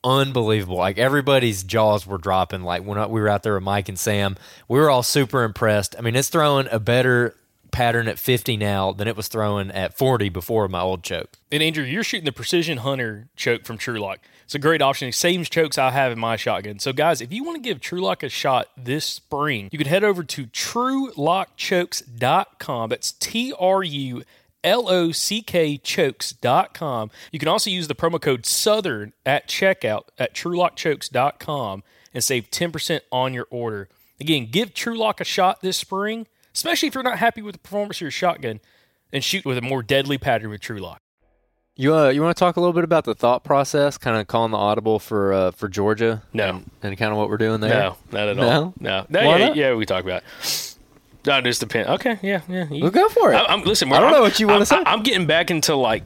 unbelievable. Like everybody's jaws were dropping. Like when we were out there with Mike and Sam, we were all super impressed. I mean, it's throwing a better pattern at 50 now than it was throwing at 40 before my old choke. And Andrew, you're shooting the Precision Hunter choke from Trulock. It's a great option. Same chokes I have in my shotgun. So, guys, if you want to give Trulock a shot this spring, you can head over to truelockchokes.com. That's T R U L O C K chokes.com. You can also use the promo code Southern at checkout at truelockchokes.com and save 10% on your order. Again, give Trulock a shot this spring, especially if you're not happy with the performance of your shotgun, and shoot with a more deadly pattern with Trulock. You uh, you want to talk a little bit about the thought process, kind of calling the audible for uh, for Georgia? No. and, and kind of what we're doing there. No, not at all. No, no. Yeah, yeah, we talk about. It. No, just depend. Okay, yeah, yeah. You, Well, go for it. I, I'm listen. I don't I'm- know what you wanna say. I'm getting back into like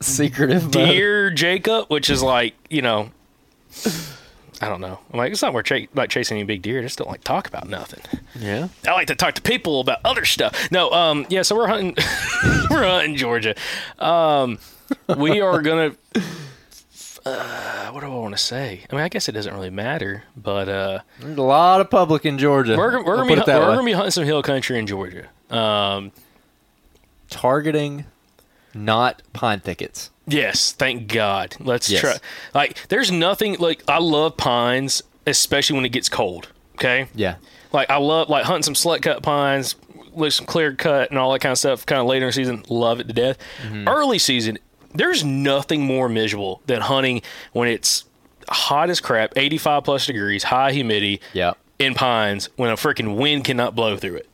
Secretive. mode. dear Jacob, which is like you know. I don't know. I'm like, it's not worth ch- like chasing any big deer. I just don't like talk about nothing. Yeah. I like to talk to people about other stuff. No, um, yeah. So we're hunting, we're hunting Georgia. Um, we are gonna. Uh, what do I want to say? I mean, I guess it doesn't really matter, but uh, There's a lot of public in Georgia. we're, we're, gonna, be, we're gonna be hunting some hill country in Georgia. Um, targeting not pine thickets. Yes, thank God. Let's Yes. try. Like, there's nothing like I love pines, especially when it gets cold. Okay, Yeah. like I love like hunting some select cut pines with some clear cut and all that kind of stuff. Kind of later in the season, love it to death. Mm-hmm. Early season, there's nothing more miserable than hunting when it's hot as crap, 85 plus degrees, high humidity. Yeah. In pines, when a freaking wind cannot blow through it.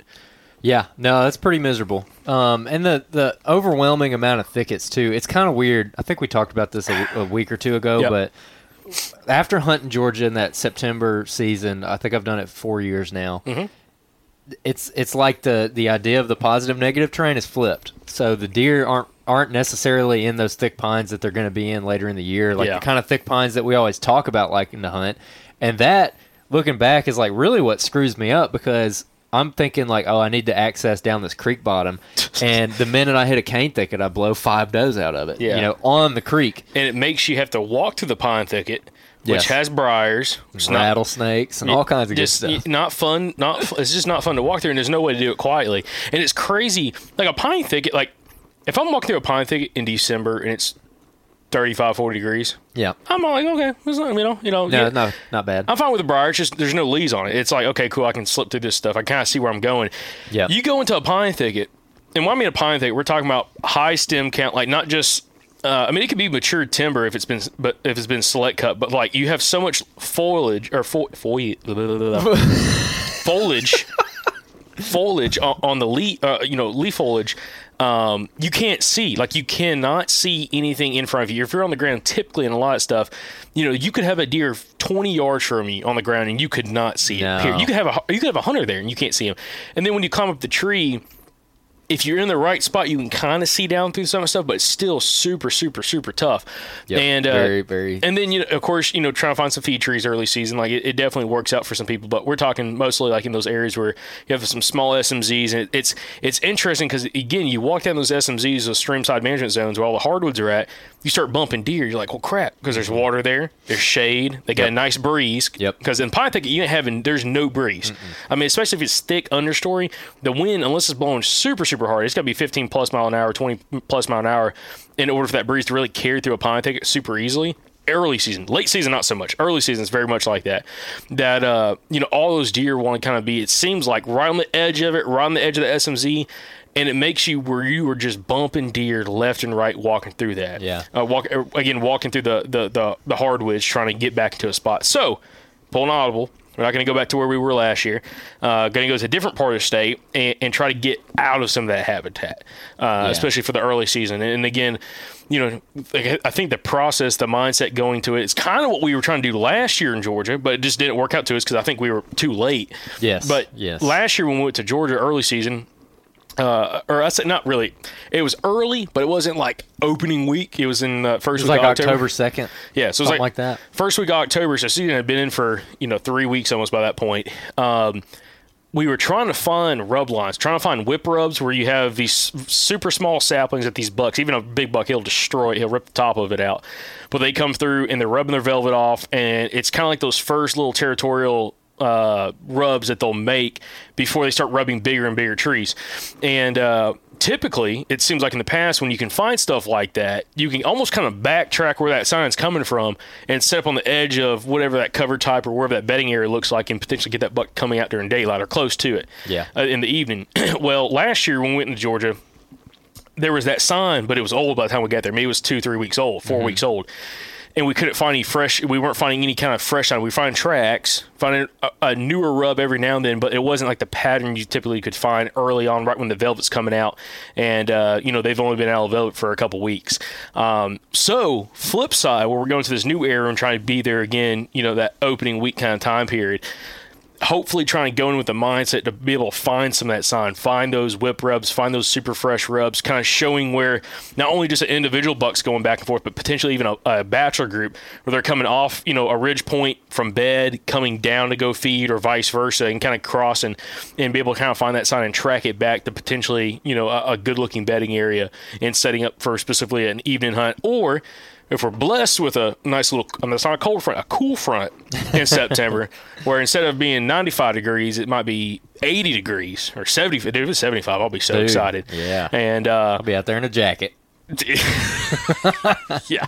Yeah, no, that's pretty miserable. Um, and the the overwhelming amount of thickets too. It's kind of weird. I think we talked about this a, a week or two ago, Yep. but after hunting Georgia in that September season, I think I've done it four years now. Mhm. It's it's like the the idea of the positive negative train is flipped. So the deer aren't aren't necessarily in those thick pines that they're going to be in later in the year, like Yeah. the kind of thick pines that we always talk about liking to hunt. And that, looking back, is like really what screws me up because I'm thinking like, oh, I need to access down this creek bottom, and the minute I hit a cane thicket, I blow five does out of it. Yeah. you know, on the creek, and it makes you have to walk to the pine thicket, which Yes. has briars, It's not- rattlesnakes, and all kinds of just good stuff. not fun. Not it's just not fun to walk through, and there's no way to do it quietly. And it's crazy, like a pine thicket. Like if I'm walking through a pine thicket in December and it's 35, 40 degrees, yeah, I'm all like, okay, it's not, you know, you know, no, yeah. no, not bad. I'm fine with the briar. It's just there's no leaves on it. It's like, okay, cool. I can slip through this stuff. I kind of see where I'm going. Yeah. You go into a pine thicket, and when I mean a pine thicket, we're talking about high stem count, like not just. Uh, I mean, it could be matured timber if it's been, but if it's been select cut. But like, you have so much foliage or fo- foliage, foliage, foliage on, on the leaf, uh, you know, leaf foliage. Um, you can't see, like, you cannot see anything in front of you. If you're on the ground, typically in a lot of stuff, you know, you could have a deer 20 yards from you on the ground and you could not see No. it. You could have a you could have a hunter there and you can't see him. And then when you climb up the tree, if you're in the right spot, you can kind of see down through some stuff, but it's still super, super, super tough. Yep, and uh, very, very- And then you know, of course, you know, trying to find some feed trees early season, like it, it definitely works out for some people. But we're talking mostly like in those areas where you have some small SMZs, and it, it's it's interesting because again, you walk down those SMZs, those streamside management zones where all the hardwoods are at. You start bumping deer. You're like, well, crap, because there's water there, there's shade, they got a nice breeze. Yep. Because in pine thicket, you ain't having there's no breeze. I mean, especially if it's thick understory, the wind, unless it's blowing super super hard, it's got to be 15 plus mile an hour, 20 plus mile an hour, in order for that breeze to really carry through a pine thicket super easily. Early season, late season, not so much. Early season is very much like that. That uh, you know, all those deer want to kind of be. It seems like right on the edge of it, right on the edge of the SMZ, and it makes you where you were just bumping deer left and right walking through that. Yeah. Uh, walk again, walking through the the the, the hardwoods, trying to get back into a spot. So, pull an audible. We're not going to go back to where we were last year. Uh, going to go to a different part of the state and, and try to get out of some of that habitat, uh, especially for the early season. And again, you know, I think the process, the mindset going to it is kind of what we were trying to do last year in Georgia, but it just didn't work out to us because I think we were too late. Yes, But yes. last year when we went to Georgia early season, uh, or I said not really, it was early, but it wasn't like opening week. It was in the first It was week like of October. Second. Yeah, so it was something like that. First week of October, so season had been in for you know three weeks almost by that point. Um, we were trying to find rub lines, trying to find whip rubs where you have these super small saplings that these bucks, even a big buck, he'll destroy, he'll rip the top of it out. But they come through and they're rubbing their velvet off, and it's kind of like those first little territorial uh, rubs that they'll make before they start rubbing bigger and bigger trees. And uh, typically, it seems like in the past, when you can find stuff like that, you can almost kind of backtrack where that sign's coming from and set up on the edge of whatever that cover type or wherever that bedding area looks like and potentially get that buck coming out during daylight or close to it Yeah. uh, in the evening. well, last year when we went into Georgia, there was that sign, but it was old by the time we got there. Maybe it was two, three weeks old, 4 weeks old. And we couldn't find any fresh. We weren't finding any kind of fresh sign. We find tracks, finding a, a newer rub every now and then, but it wasn't like the pattern you typically could find early on, right when the velvet's coming out. And uh, you know they've only been out of velvet for a couple weeks. Um, so flip side, where we're going to this new era and trying to be there again, you know that opening week kind of time period hopefully trying to go in with the mindset to be able to find some of that sign, find those whip rubs, find those super fresh rubs, kind of showing where not only just an individual buck's going back and forth, but potentially even a, a bachelor group where they're coming off, you know, a ridge point from bed, coming down to go feed or vice versa, and kind of cross and, and be able to kind of find that sign and track it back to potentially, you know, a, a good looking bedding area and setting up for specifically an evening hunt or if we're blessed with a nice little, I mean, it's not a cold front, a cool front in September, where instead of being 95 degrees, it might be 80 degrees or 70. Dude, if it's 75, I'll be so Dude, excited. yeah. And, uh, I'll be out there in a jacket. yeah.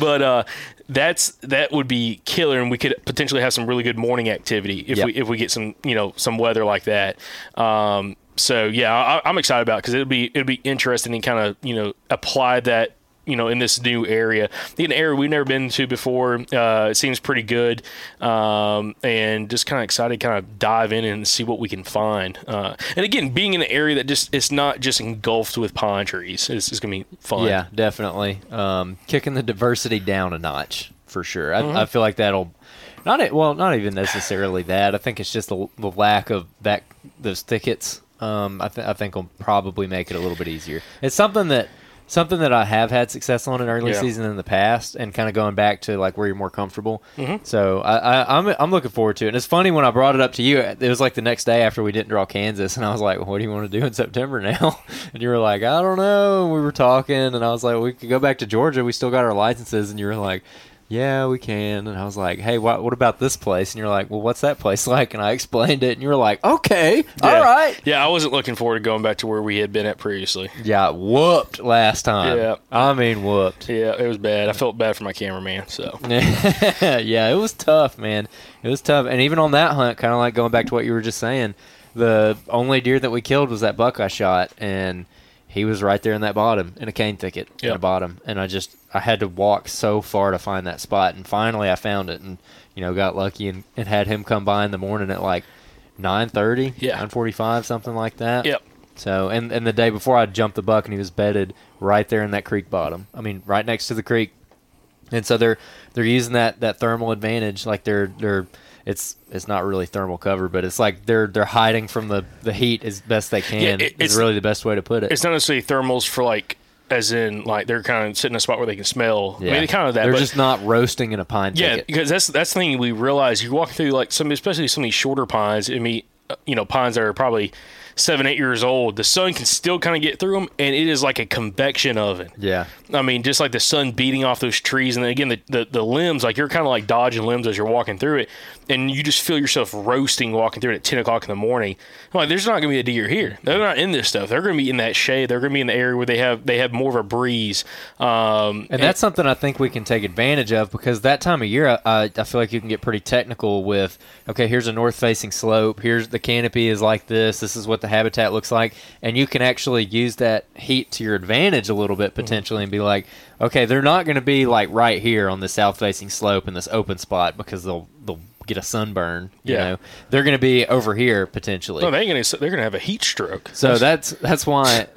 But, uh, that's that would be killer, and we could potentially have some really good morning activity if Yep. we if we get some you know some weather like that. Um, so yeah, I, I'm excited about because it'll be it'll be interesting and kind of you know apply that you know in this new area, in an area we've never been to before. Uh, it seems pretty good, um, and just kind of excited, to kind of dive in and see what we can find. Uh, and again, being in an area that just it's not just engulfed with pine trees, it's, it's gonna be fun. Yeah, definitely. Um, kicking the diversity down a notch for sure. I, Mm-hmm. I feel like that'll not well, not even necessarily that. I think it's just the, the lack of that those thickets. Um, I, th- I think will probably make it a little bit easier. It's something that something that I have had success on in early Yeah. season in the past, and kind of going back to like where you're more comfortable. Mm-hmm. So I, I, I'm I'm looking forward to it. And it's funny when I brought it up to you. It was like the next day after we didn't draw Kansas, and I was like, "What do you want to do in September now?" And you were like, "I don't know." And we were talking, and I was like, "We could go back to Georgia. We still got our licenses." And you were like. Yeah, we can. And I was like, "Hey, what, what about this place?" And you're like, "Well, what's that place like?" And I explained it, and you were like, "Okay, Yeah. all right." Yeah, I wasn't looking forward to going back to where we had been at previously. Yeah, whooped last time. Yeah. I mean, whooped. Yeah, it was bad. I felt bad for my cameraman. So yeah, it was tough, man. It was tough, and even on that hunt, kind of like going back to what you were just saying, the only deer that we killed was that buck I shot, and he was right there in that bottom in a cane thicket in Yep. the bottom, and I just I had to walk so far to find that spot, and finally I found it, and you know got lucky and, and had him come by in the morning at like nine thirty, Yeah. nine forty five, something like that. Yep. So and and the day before I jumped the buck and he was bedded right there in that creek bottom. I mean, right next to the creek. And so they're they're using that that thermal advantage like they're they're it's it's not really thermal cover, but it's like they're they're hiding from the the heat as best they can. it- is it's- really the best way to put it. It's not necessarily thermals for like, as in like they're kind of sitting in a spot where they can smell. I Yeah. mean, they kind of that. They're just not roasting in a pine Yeah, thicket. because that's that's the thing we realize. You walk through like some, especially some of these shorter pines. I mean, uh, you know, pines that are probably seven, eight years old. The sun can still kind of get through them, and it is like a convection oven. Yeah. I mean, just like the sun beating off those trees, and then again the, the, the limbs, like you're kind of like dodging limbs as you're walking through it, and you just feel yourself roasting walking through it at ten o'clock in the morning. I'm like, there's not going to be a deer here. They're not in this stuff. They're going to be in that shade. They're going to be in the area where they have they have more of a breeze. Um, And that's something I think we can take advantage of because that time of year, I, I feel like you can get pretty technical with, okay, here's a north facing slope. Here's the canopy is like this. This is what the habitat looks like. And you can actually use that heat to your advantage a little bit potentially and be like, okay, they're not going to be like right here on the south facing slope in this open spot because they'll, they'll get a sunburn. You Yeah. know, they're going to be over here potentially. no, they ain't gonna, they're going to have a heat stroke. So that's that's why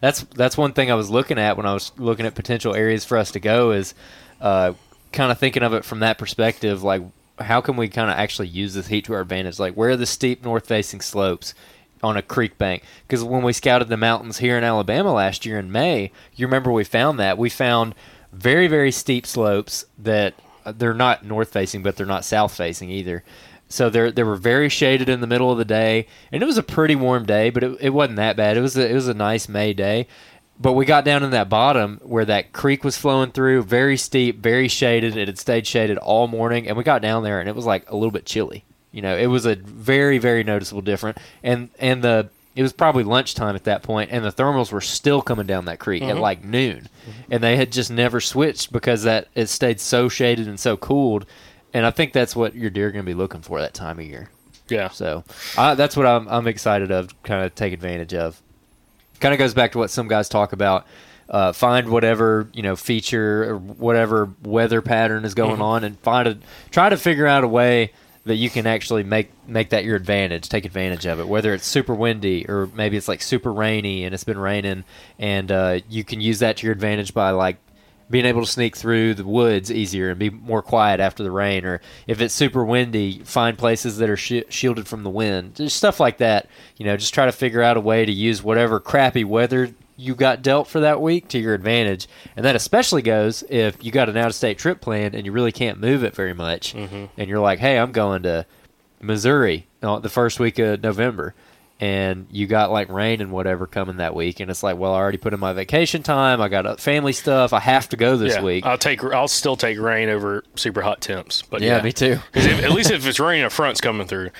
that's that's one thing I was looking at when I was looking at potential areas for us to go is uh, kind of thinking of it from that perspective. Like, how can we kind of actually use this heat to our advantage? Like, where are the steep north-facing slopes on a creek bank? Because when we scouted the mountains here in Alabama last year in May, you remember we found that we found very very steep slopes that uh, they're not north-facing, but they're not south-facing either. So they they were very shaded in the middle of the day, and it was a pretty warm day, but it, it wasn't that bad. It was a, it was a nice May day, but we got down in that bottom where that creek was flowing through, very steep, very shaded. It had stayed shaded all morning, and we got down there, and it was like a little bit chilly. You know, it was a very very noticeable difference. and and the it was probably lunchtime at that point, and the thermals were still coming down that creek at mm-hmm. like noon, and they had just never switched because that it stayed so shaded and so cooled. And I think that's what your deer are going to be looking for that time of year. Yeah. So I, that's what I'm, I'm excited of, kind of take advantage of. Kind of goes back to what some guys talk about. Uh, find whatever you know feature or whatever weather pattern is going on, and find a try to figure out a way that you can actually make make that your advantage. Take advantage of it. Whether it's super windy or maybe it's like super rainy and it's been raining, and uh, you can use that to your advantage by like being able to sneak through the woods easier and be more quiet after the rain or if it's super windy find places that are shi shielded from the wind. Just stuff like that you know just try to figure out a way to use whatever crappy weather you got dealt for that week to your advantage. And that especially goes if you got an out-of-state trip planned and you really can't move it very much and you're like hey i'm going to missouri uh, the first week of november and you got like rain and whatever coming that week and it's like well i already put in my vacation time i got uh, family stuff i have to go this yeah. week I'll take. I'll still take rain over super hot temps. But yeah, yeah, me too if, at least if it's raining, a front's coming through,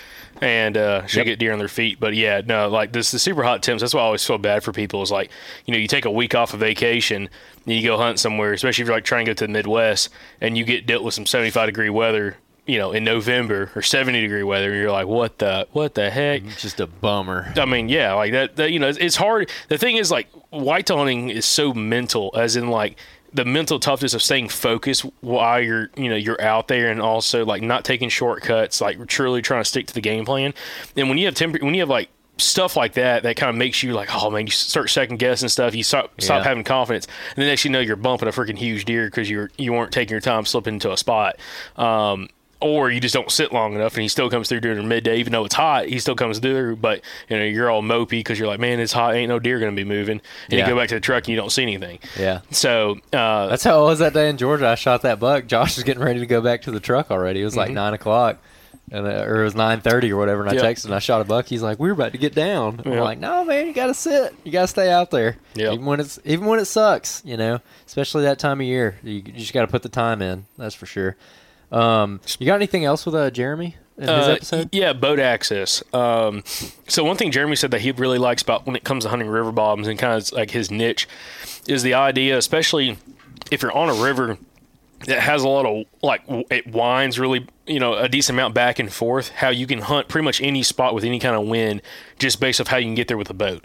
and uh, should Yep. get deer on their feet. But yeah, no, like this, the super hot temps. That's why I always feel bad for people. Is like, you know, you take a week off of vacation, and you go hunt somewhere, especially if you're like trying to go to the Midwest, and you get dealt with some 75 degree weather. You know, in November or 70 degree weather, and you're like, what the, what the heck? It's just a bummer I mean, yeah, like that, that. You know, it's, it's hard. The thing is, like, white hunting is so mental, as in like the mental toughness of staying focused while you're, you know, you're out there, and also like not taking shortcuts, like truly trying to stick to the game plan. And when you have temper, when you have like stuff like that, that kind of makes you like, oh man, you start second guessing stuff. You stop stop Yeah. having confidence, and then next you know you're bumping a freaking huge deer because you're you weren't taking your time slipping into a spot. Um, or you just don't sit long enough and he still comes through during the midday even though it's hot he still comes through but you know you're all mopey because you're like man it's hot ain't no deer gonna be moving and Yeah. you go back to the truck and you don't see anything. Yeah. So uh, that's how it was that day in georgia. I shot that buck. Josh was getting ready to go back to the truck already. It was like nine o'clock and, uh, or it was 9.30 or whatever and i Yep. texted and i shot a buck. He's like we were about to get down. I'm like no man you gotta sit. You gotta stay out there. Yep. even when it's even when it sucks you know especially that time of year you, you just gotta put the time in that's for sure um, you got anything else with uh, jeremy Uh, episode Yeah, boat access. Um, so one thing Jeremy said that he really likes about when it comes to hunting river bottoms and kind of like his niche is the idea, especially if you're on a river that has a lot of like it winds really you know a decent amount back and forth how you can hunt pretty much any spot with any kind of wind just based off how you can get there with a boat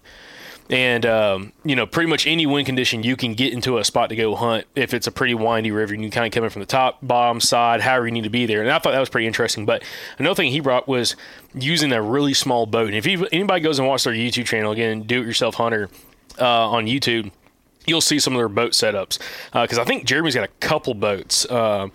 and um, you know pretty much any wind condition you can get into a spot to go hunt if it's a pretty windy river and you kind of come in from the top bottom side however you need to be there and i thought that was pretty interesting but another thing he brought was using a really small boat and if you, anybody goes and watches their youtube channel again do it yourself hunter uh, on youtube you'll see some of their boat setups because I think Jeremy's got a couple boats. Um,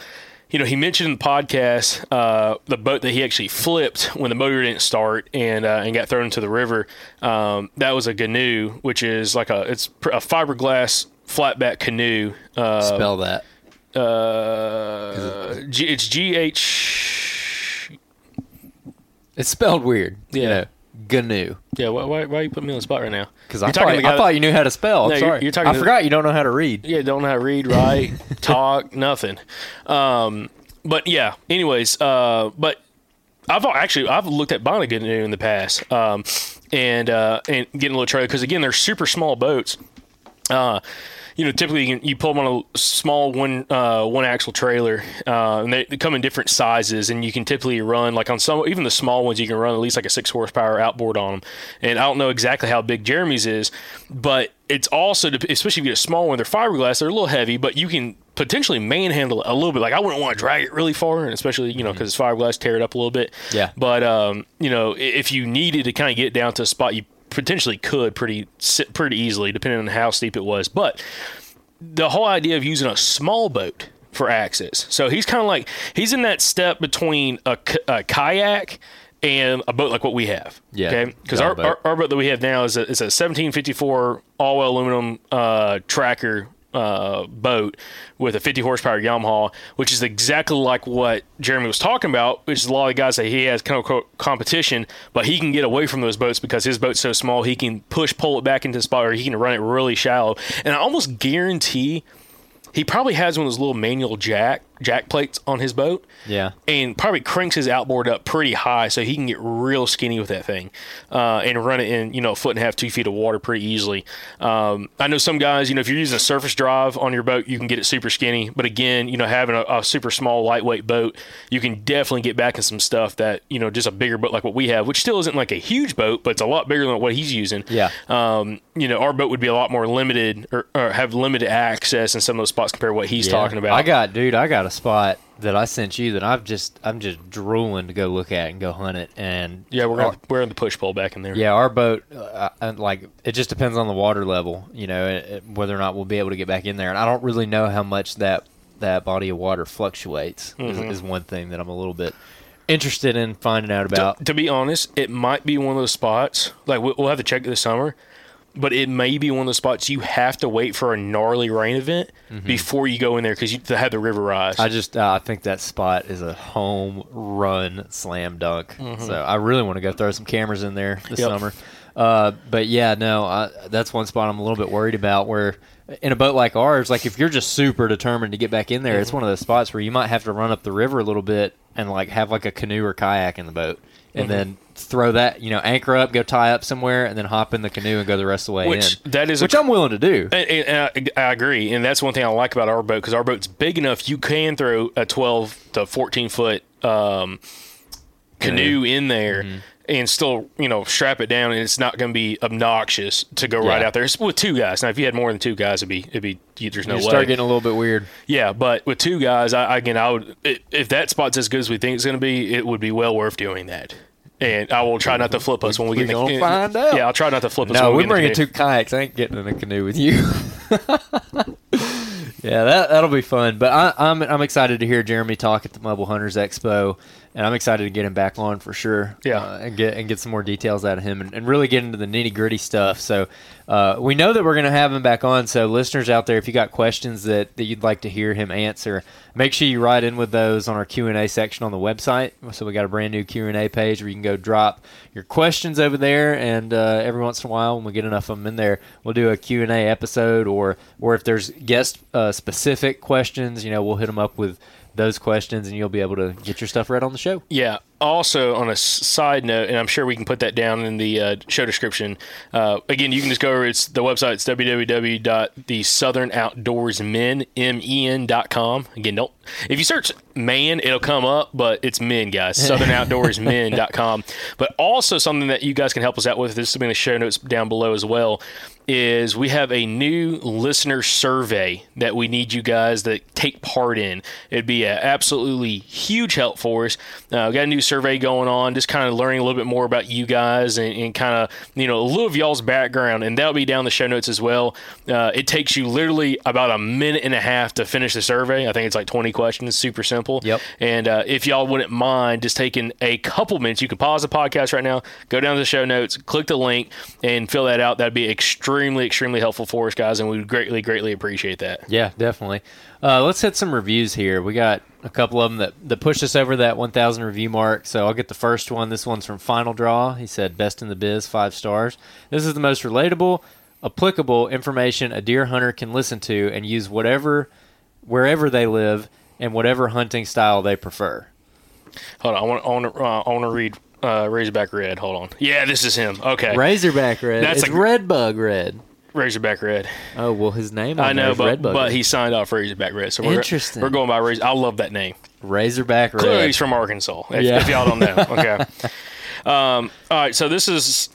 you know, he mentioned in the podcast uh, the boat that he actually flipped when the motor didn't start and uh, and got thrown into the river. Um, that was a Gheenoe, which is like a it's a fiberglass flatback canoe. Uh, Spell that. uh, G, it's G H. It's spelled weird. you Yeah. know, Gnu. Yeah, why, why, why are you putting me on the spot right now? Because I, thought, I thought you knew how to spell. I'm No, you're- sorry. you're talking I to forgot you don't know how to read. Yeah, don't know how to read, write, talk, nothing. Um, but yeah. Anyways, uh, but I've actually I've looked at a good in the past, um, and uh, and getting a little trailer because again they're super small boats. Uh, you know, typically you, can, you pull them on a small one uh, one axle trailer, uh, and they, they come in different sizes, and you can typically run like on some even the small ones you can run at least like a six horsepower outboard on them. And I don't know exactly how big Jeremy's is, but it's also especially if you get a small one, they're fiberglass, they're a little heavy, but you can potentially manhandle it a little bit. Like I wouldn't want to drag it really far, and especially you know because it's fiberglass, tear it up a little bit. Yeah. But um, you know, if you needed to kind of get down to a spot, you potentially could pretty pretty easily, depending on how steep it was. But the whole idea of using a small boat for access. So he's kind of like he's in that step between a kayak and a boat like what we have. Yeah, Okay. Because our, boat. our, our boat that we have now is a, is a 1754 all aluminum uh, tracker uh, boat with a 50 horsepower Yamaha, which is exactly like what Jeremy was talking about, which is a lot of guys say he has kind of competition, but he can get away from those boats because his boat's so small, he can push, pull it back into the spot, or he can run it really shallow. And I almost guarantee he probably has one of those little manual jack jack plates on his boat Yeah. and probably cranks his outboard up pretty high so he can get real skinny with that thing uh, and run it in you know a foot and a half two feet of water pretty easily um, i know some guys you know if you're using a surface drive on your boat you can get it super skinny but again you know having a, a super small lightweight boat you can definitely get back in some stuff that you know just a bigger boat like what we have which still isn't like a huge boat but it's a lot bigger than what he's using Yeah. um, you know our boat would be a lot more limited or, or have limited access in some of those spots compared to what he's Yeah. talking about I got, dude. I got a spot that I sent you that I've just, I'm just drooling to go look at and go hunt it. And yeah we're our- gonna, we're in the push pole back in there Yeah, our boat, uh, like it just depends on the water level, you know, it, it- whether or not we'll be able to get back in there. And I don't really know how much that that body of water fluctuates. Is, is one thing that I'm a little bit interested in finding out about. To, to be honest, it might be one of those spots. Like we- we'll have to check it this summer, but it may be one of the spots you have to wait for a gnarly rain event before you go in there because you have the river rise. Mm-hmm. I just uh, I think that spot is a home run slam dunk. So I really want to go throw some cameras in there this Yep. summer. Uh, but yeah, no, I, that's one spot I'm a little bit worried about. Where in a boat like ours, like if you're just super determined to get back in there, it's one of those spots where you might have to run up the river a little bit and like have like a canoe or kayak in the boat, and then throw that you know anchor up, go tie up somewhere, and then hop in the canoe and go the rest of the way Which in. that is which I'm willing to do. And, and I, I agree, and that's one thing I like about our boat because our boat's big enough. You can throw a twelve to fourteen foot um, canoe in there Mm-hmm. And still, you know, strap it down, and it's not going to be obnoxious to go right out there. It's with two guys. Now, if you had more than two guys, it'd be it'd be there's no way. you way. start getting a little bit weird. yeah, but with two guys, I, again, I would if that spot's as good as we think it's going to be, it would be well worth doing that. And I will try not to flip us when we We get in gonna the, find out. Yeah, I'll try not to flip us. No, when we we're in bringing two kayaks. I ain't getting in a canoe with you. yeah, that that'll be fun. But I, I'm I'm excited to hear Jeremy talk at the Mobile Hunters Expo, and I'm excited to get him back on for sure. Yeah. uh, and get and get some more details out of him, and, and really get into the nitty gritty stuff. So uh, we know that we're gonna have him back on. So listeners out there, if you got questions that, that you'd like to hear him answer, make sure you write in with those on our Q and A section on the website. So we got a brand new Q and A page where you can go drop your questions over there, and uh, every once in a while, when we get enough of them in there, we'll do a Q and A episode, or or if there's guest uh, specific questions, you know, we'll hit them up with those questions, and you'll be able to get your stuff read on the show. Yeah, also, on a side note, and I'm sure we can put that down in the uh, show description. Uh, again, you can just go over it's the website. It's www.thesouthernoutdoorsmen.com. Again, don't if you search man, it'll come up, but it's men, guys. Southernoutdoorsmen.com. But also something that you guys can help us out with. This will be in the show notes down below as well. Is we have a new listener survey that we need you guys to take part in. It'd be an absolutely huge help for us. Uh, we got a new survey going on, just kind of learning a little bit more about you guys and, and kind of you know a little of y'all's background, and that'll be down the show notes as well. Uh, it takes you literally about a minute and a half to finish the survey. I think it's like 20 questions, super simple. Yep. And uh, if y'all wouldn't mind just taking a couple minutes, you can pause the podcast right now, go down to the show notes, click the link, and fill that out. That'd be extremely, extremely helpful for us, guys, and we would greatly, greatly appreciate that. Yeah, definitely. Uh, let's hit some reviews here. We got a couple of them that, that pushed us over that 1,000 review mark. So I'll get the first one. This one's from Final Draw. He said, Best in the biz, five stars. This is the most relatable, applicable information a deer hunter can listen to and use whatever, wherever they live and whatever hunting style they prefer. Hold on, I want, I want to, uh, I want to read uh, Razorback Red. Hold on. Yeah, this is him. Okay, Razorback red. That's it's a- red bug red. Razorback Red. Oh well, his name. I know, but Redbug. but he signed off Razorback Red, so we're Interesting. We're going by Razor. I love that name. Razorback red. Clearly, he's from Arkansas. If, Yeah. if y'all don't know, okay. um, all right, so this is.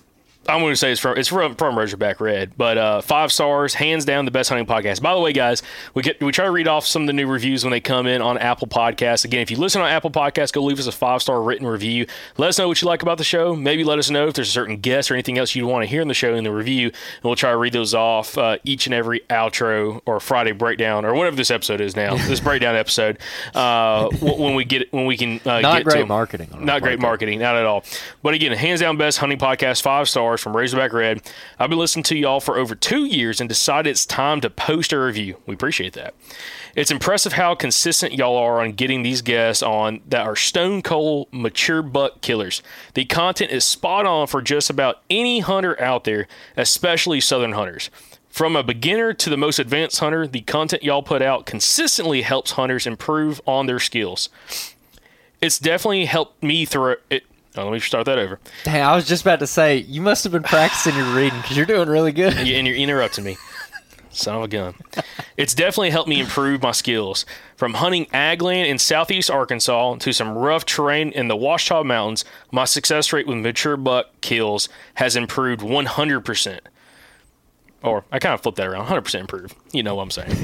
I'm going to say it's from it's from, from Razorback Red, but uh, five stars, hands down, the best hunting podcast. By the way, guys, we get we try to read off some of the new reviews when they come in on Apple Podcasts. Again, if you listen on Apple Podcasts, go leave us a five star written review. Let us know what you like about the show. Maybe let us know if there's a certain guest or anything else you'd want to hear in the show in the review, and we'll try to read those off uh, each and every outro or Friday breakdown or whatever this episode is now. this breakdown episode uh, when we get when we can uh, Not get to great 'em. marketing. Not great marketing, not at all. But again, hands down best hunting podcast, five stars from Razorback Red. I've been listening to y'all for over two years and decided it's time to post a review. We appreciate that. It's impressive how consistent y'all are on getting these guests on that are stone cold mature buck killers. The content is spot on for just about any hunter out there, especially southern hunters. From a beginner to the most advanced hunter, the content y'all put out consistently helps hunters improve on their skills it's definitely helped me through it. Oh, let me start that over. Hey, I was just about to say you must have been practicing your reading because you're doing really good. Yeah, and you're interrupting me. Son of a gun. It's definitely helped me improve my skills. From hunting agland in southeast Arkansas to some rough terrain in the Ouachita Mountains, my success rate with mature buck kills has improved 100%. Or I kind of flipped that around 100% improved. You know what I'm saying.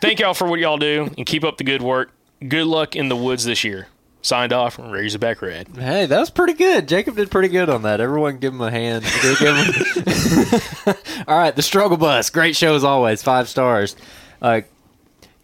Thank y'all for what y'all do and keep up the good work. Good luck in the woods this year. Signed off, Razorback Red. Hey, that was pretty good. Jacob did pretty good on that. Everyone give him a hand. Him- All right, the struggle bus. Great show as always. Five stars. Uh,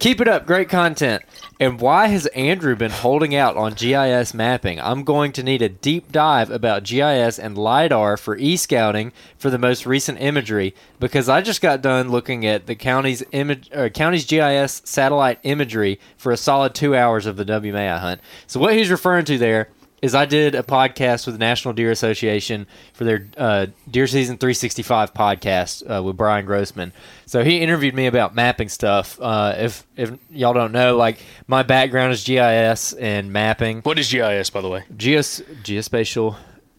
keep it up. Great content. And why has Andrew been holding out on GIS mapping? I'm going to need a deep dive about GIS and LiDAR for e scouting for the most recent imagery because I just got done looking at the county's, image, uh, county's GIS satellite imagery for a solid two hours of the WMA hunt. So, what he's referring to there is I did a podcast with the National Deer Association for their uh, Deer Season 365 podcast uh, with Brian Grossman. So he interviewed me about mapping stuff. Uh, if if y'all don't know, like my background is GIS and mapping, What is GIS, by the way? Geos geospatial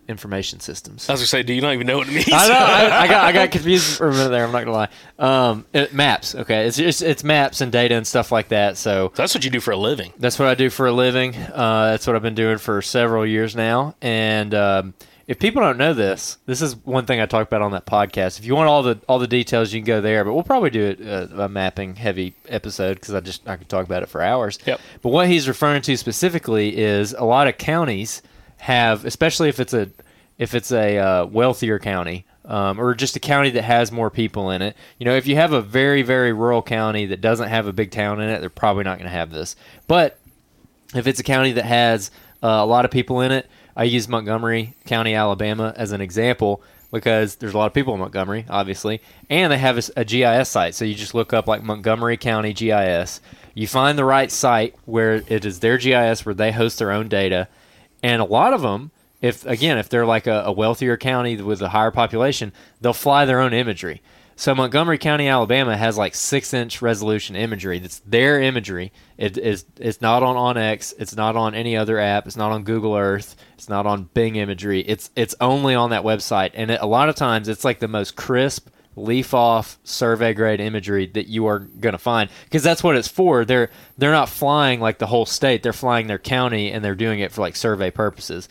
information systems. I was gonna say, do you not even know what it means? I know. I, I got I got confused for a minute there. I'm not gonna lie. Um, it, maps. Okay, it's just it's maps and data and stuff like that. So That's what you do for a living. that's what I do for a living. Uh, that's what I've been doing for several years now. And um, if people don't know this, this is one thing I talk about on that podcast. If you want all the all the details, you can go there. But we'll probably do it, uh, a mapping heavy episode because I just I could talk about it for hours. Yep. But what he's referring to specifically is a lot of counties have, especially if it's a if it's a uh, wealthier county. Um, or just a county that has more people in it. You know, if you have a very, very rural county that doesn't have a big town in it, they're probably not going to have this. But if it's a county that has uh, a lot of people in it, I use Montgomery County, Alabama, as an example because there's a lot of people in Montgomery, obviously, and they have a GIS site. So you just look up like Montgomery County GIS. You find the right site where it is their GIS where they host their own data, and a lot of them, if again, if they're like a, a wealthier county with a higher population, they'll fly their own imagery. So Montgomery County, Alabama, has like six inch resolution imagery. That's their imagery. It is. It's not on onX. It's not on any other app. It's not on Google Earth. It's not on Bing imagery. It's it's only on that website. And it, a lot of times, it's like the most crisp, leaf off survey grade imagery that you are going to find because that's what it's for. They're they're not flying like the whole state. They're flying their county and they're doing it for like survey purposes.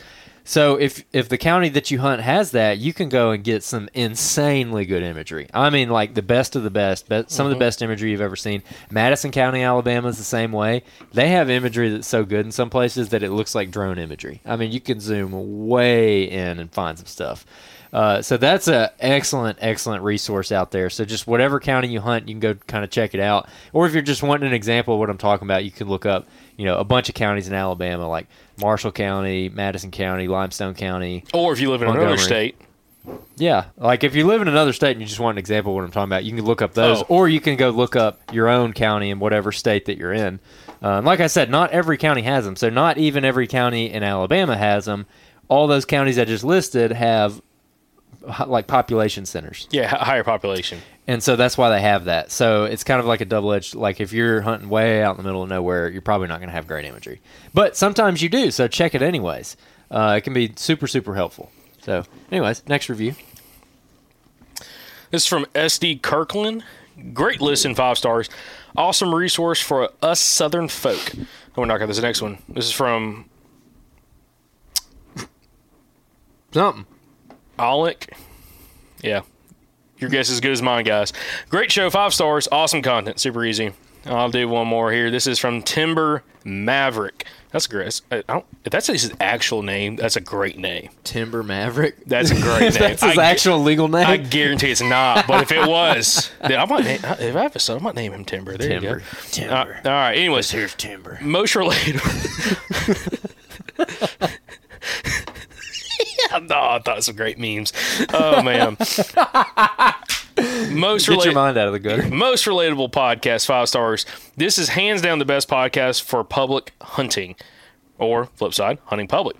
So if if the county that you hunt has that, you can go and get some insanely good imagery. I mean, like the best of the best, be- some of the mm-hmm. best imagery you've ever seen. Madison County, Alabama is the same way. They have imagery that's so good in some places that it looks like drone imagery. I mean, you can zoom way in and find some stuff. Uh, so that's an excellent, excellent resource out there. So just whatever county you hunt, you can go kind of check it out. Or if you're just wanting an example of what I'm talking about, you can look up, you know, a bunch of counties in Alabama like Marshall County, Madison County, Limestone County. Or if you live in another state, Yeah, like if you live in another state and you just want an example of what I'm talking about, you can look up those, Oh. or you can go look up your own county in whatever state that you're in. Uh, like I said, not every county has them, so not even every county in Alabama has them. All those counties I just listed have like population centers, yeah, higher population. and so that's why they have that. So it's kind of like a double edged. Like if you're hunting way out in the middle of nowhere, you're probably not going to have great imagery, but sometimes you do. So check it anyways. Uh, it can be super super helpful. So, anyways, next review. This is from SD Kirkland. Great listen, five stars. Awesome resource for us Southern folk. I'm gonna knock out this next one. This is from Something. Alec. Yeah. Your guess is as good as mine, guys. Great show, five stars, awesome content, super easy. I'll do one more here. This is from Timber Maverick. That's great. If that's his actual name, that's a great name. Timber Maverick. That's a great name. that's his I- actual legal name. I guarantee it's not, but if it was, then I might name, if I have a son, I might name him Timber. There Timber. you go. Timber. Uh, all right. Anyways, Here's Timber. most relatable. no, I thought some great memes. Oh man. most Get your relatable. mind out of the gutter. Most relatable podcast, five stars. This is hands down the best podcast for public hunting, or flip side, hunting public.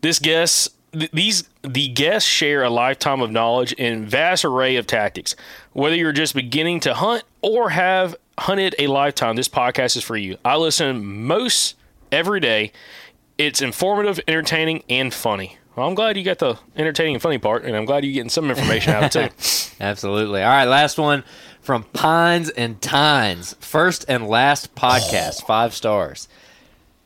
This guest, th- these the guests share a lifetime of knowledge and vast array of tactics. Whether you're just beginning to hunt or have hunted a lifetime, this podcast is for you. I listen most every day. It's informative, entertaining, and funny. Well, I'm glad you got the entertaining and funny part, and I'm glad you're getting some information out of it too. Absolutely. All right, last one from Pines and Tines. First and last podcast, five stars.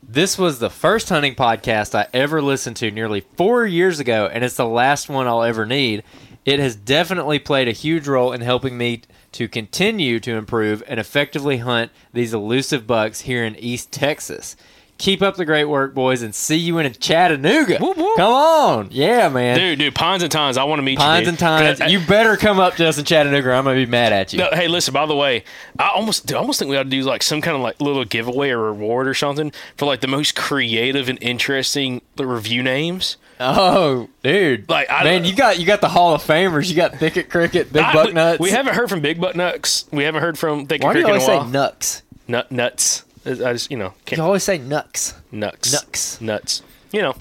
This was the first hunting podcast I ever listened to nearly four years ago, and it's the last one I'll ever need. It has definitely played a huge role in helping me to continue to improve and effectively hunt these elusive bucks here in East Texas. Keep up the great work, boys, and see you in Chattanooga. Whoop, whoop. Come on. Yeah, man. Dude, dude, Pines and Tines, I want to meet Pines you. and dude. Tines. I- I- uh, You better come up to us in Chattanooga or I'm going to be mad at you. No, hey, listen. By the way, I almost, dude, I almost think we ought to do like some kind of like little giveaway or reward or something for like the most creative and interesting review names. Oh, dude! Like, I man, you got you got the Hall of Famers. You got Thicket Cricket, Big I- Buck we- Nuts. We haven't heard from Big Butt Nuts. We haven't heard from Thick Why do Cricket you in a always say nuts? Nut nuts. I just you know You can't, always say nuts. nuts Nuts. nuts. You know.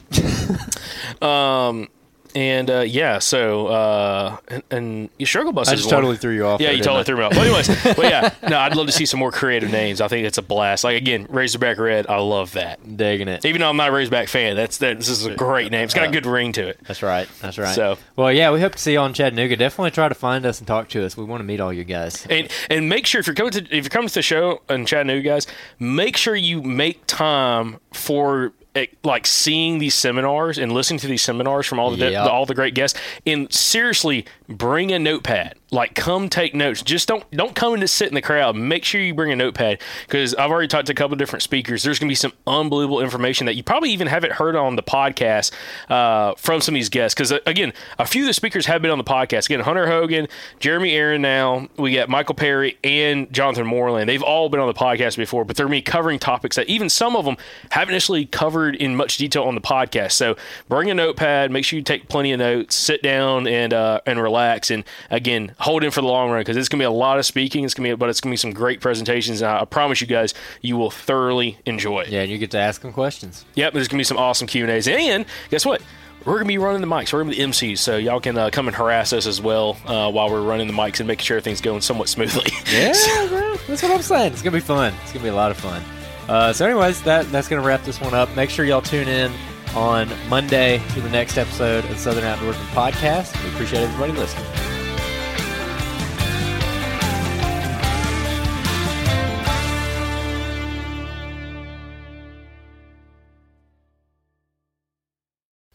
um, and uh, yeah, so uh, and, and struggle bus I just one. totally threw you off. Yeah, there, you totally I? threw me off. But anyways, but yeah, no, I'd love to see some more creative names. I think it's a blast. Like again, Razorback Red, I love that. Digging it. Even though I'm not a Razorback fan, that's that. This is a great name. It's got a good ring to it. That's right. That's right. So- well, yeah, we hope to see you on Chattanooga. Definitely try to find us and talk to us. We want to meet all you guys. And and make sure if you're coming to if you're coming to the show in Chattanooga, guys, make sure you make time for like seeing these seminars and listening to these seminars from all the, Yep. the all the great guests. And seriously, bring a notepad. Like, come take notes. Just don't don't come in to sit in the crowd. Make sure you bring a notepad because I've already talked to a couple of different speakers. There's going to be some unbelievable information that you probably even haven't heard on the podcast uh, from some of these guests. Because again, a few of the speakers have been on the podcast. Again, Hunter Hogan, Jeremy Aron. Now we got Michael Perry and Jonathan Moreland. They've all been on the podcast before, but they're going to be covering topics that even some of them haven't necessarily covered in much detail on the podcast. So bring a notepad. Make sure you take plenty of notes. Sit down and uh, and relax. And again, hold in for the long run because it's going to be a lot of speaking. It's going to be, but it's going to be some great presentations. And I, I promise you guys, you will thoroughly enjoy it. Yeah, and you get to ask them questions. Yep, there's gonna be some awesome Q and A's, and guess what? we're gonna be running the mics. We're gonna be the MCs, so y'all can uh, come and harass us as well uh, while we're running the mics and making sure everything's going somewhat smoothly. Yeah, bro. That's what I'm saying. It's gonna be fun. It's gonna be a lot of fun. Uh, so, anyways, that that's gonna wrap this one up. Make sure y'all tune in on Monday to the next episode of the Southern Outdoorsmen Podcast. We appreciate everybody listening.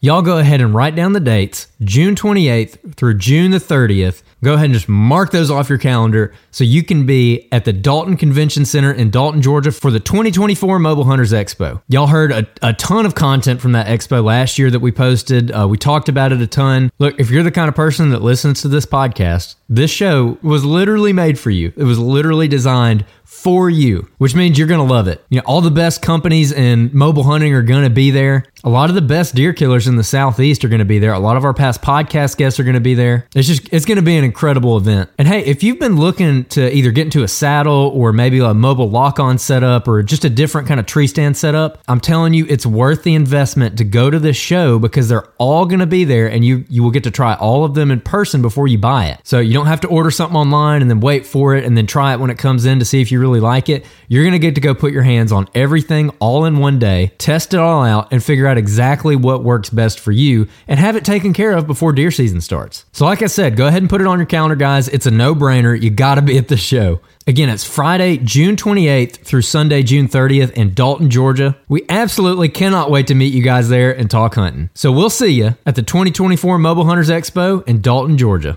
Y'all go ahead and write down the dates June 28th through June the 30th. Go ahead and just mark those off your calendar so you can be at the Dalton Convention Center in Dalton, Georgia for the 2024 Mobile Hunters Expo. Y'all heard a, a ton of content from that expo last year that we posted. Uh, we talked about it a ton. Look, if you're the kind of person that listens to this podcast, this show was literally made for you. It was literally designed for you, which means you're going to love it. You know, all the best companies in mobile hunting are going to be there. A lot of the best deer killers in the southeast are going to be there. A lot of our past podcast guests are going to be there. It's just it's going to be an incredible event. And hey, if you've been looking to either get into a saddle or maybe a mobile lock-on setup or just a different kind of tree stand setup, I'm telling you it's worth the investment to go to this show because they're all going to be there and you you will get to try all of them in person before you buy it. So you don't have to order something online and then wait for it and then try it when it comes in to see if you really like it. You're going to get to go put your hands on everything all in one day, test it all out and figure out exactly what works best for you and have it taken care of before deer season starts. So like I said, go ahead and put it on your calendar guys. It's a no-brainer. You got to be at the show. Again, it's Friday, June 28th through Sunday, June 30th in Dalton, Georgia. We absolutely cannot wait to meet you guys there and talk hunting. So we'll see you at the 2024 Mobile Hunters Expo in Dalton, Georgia.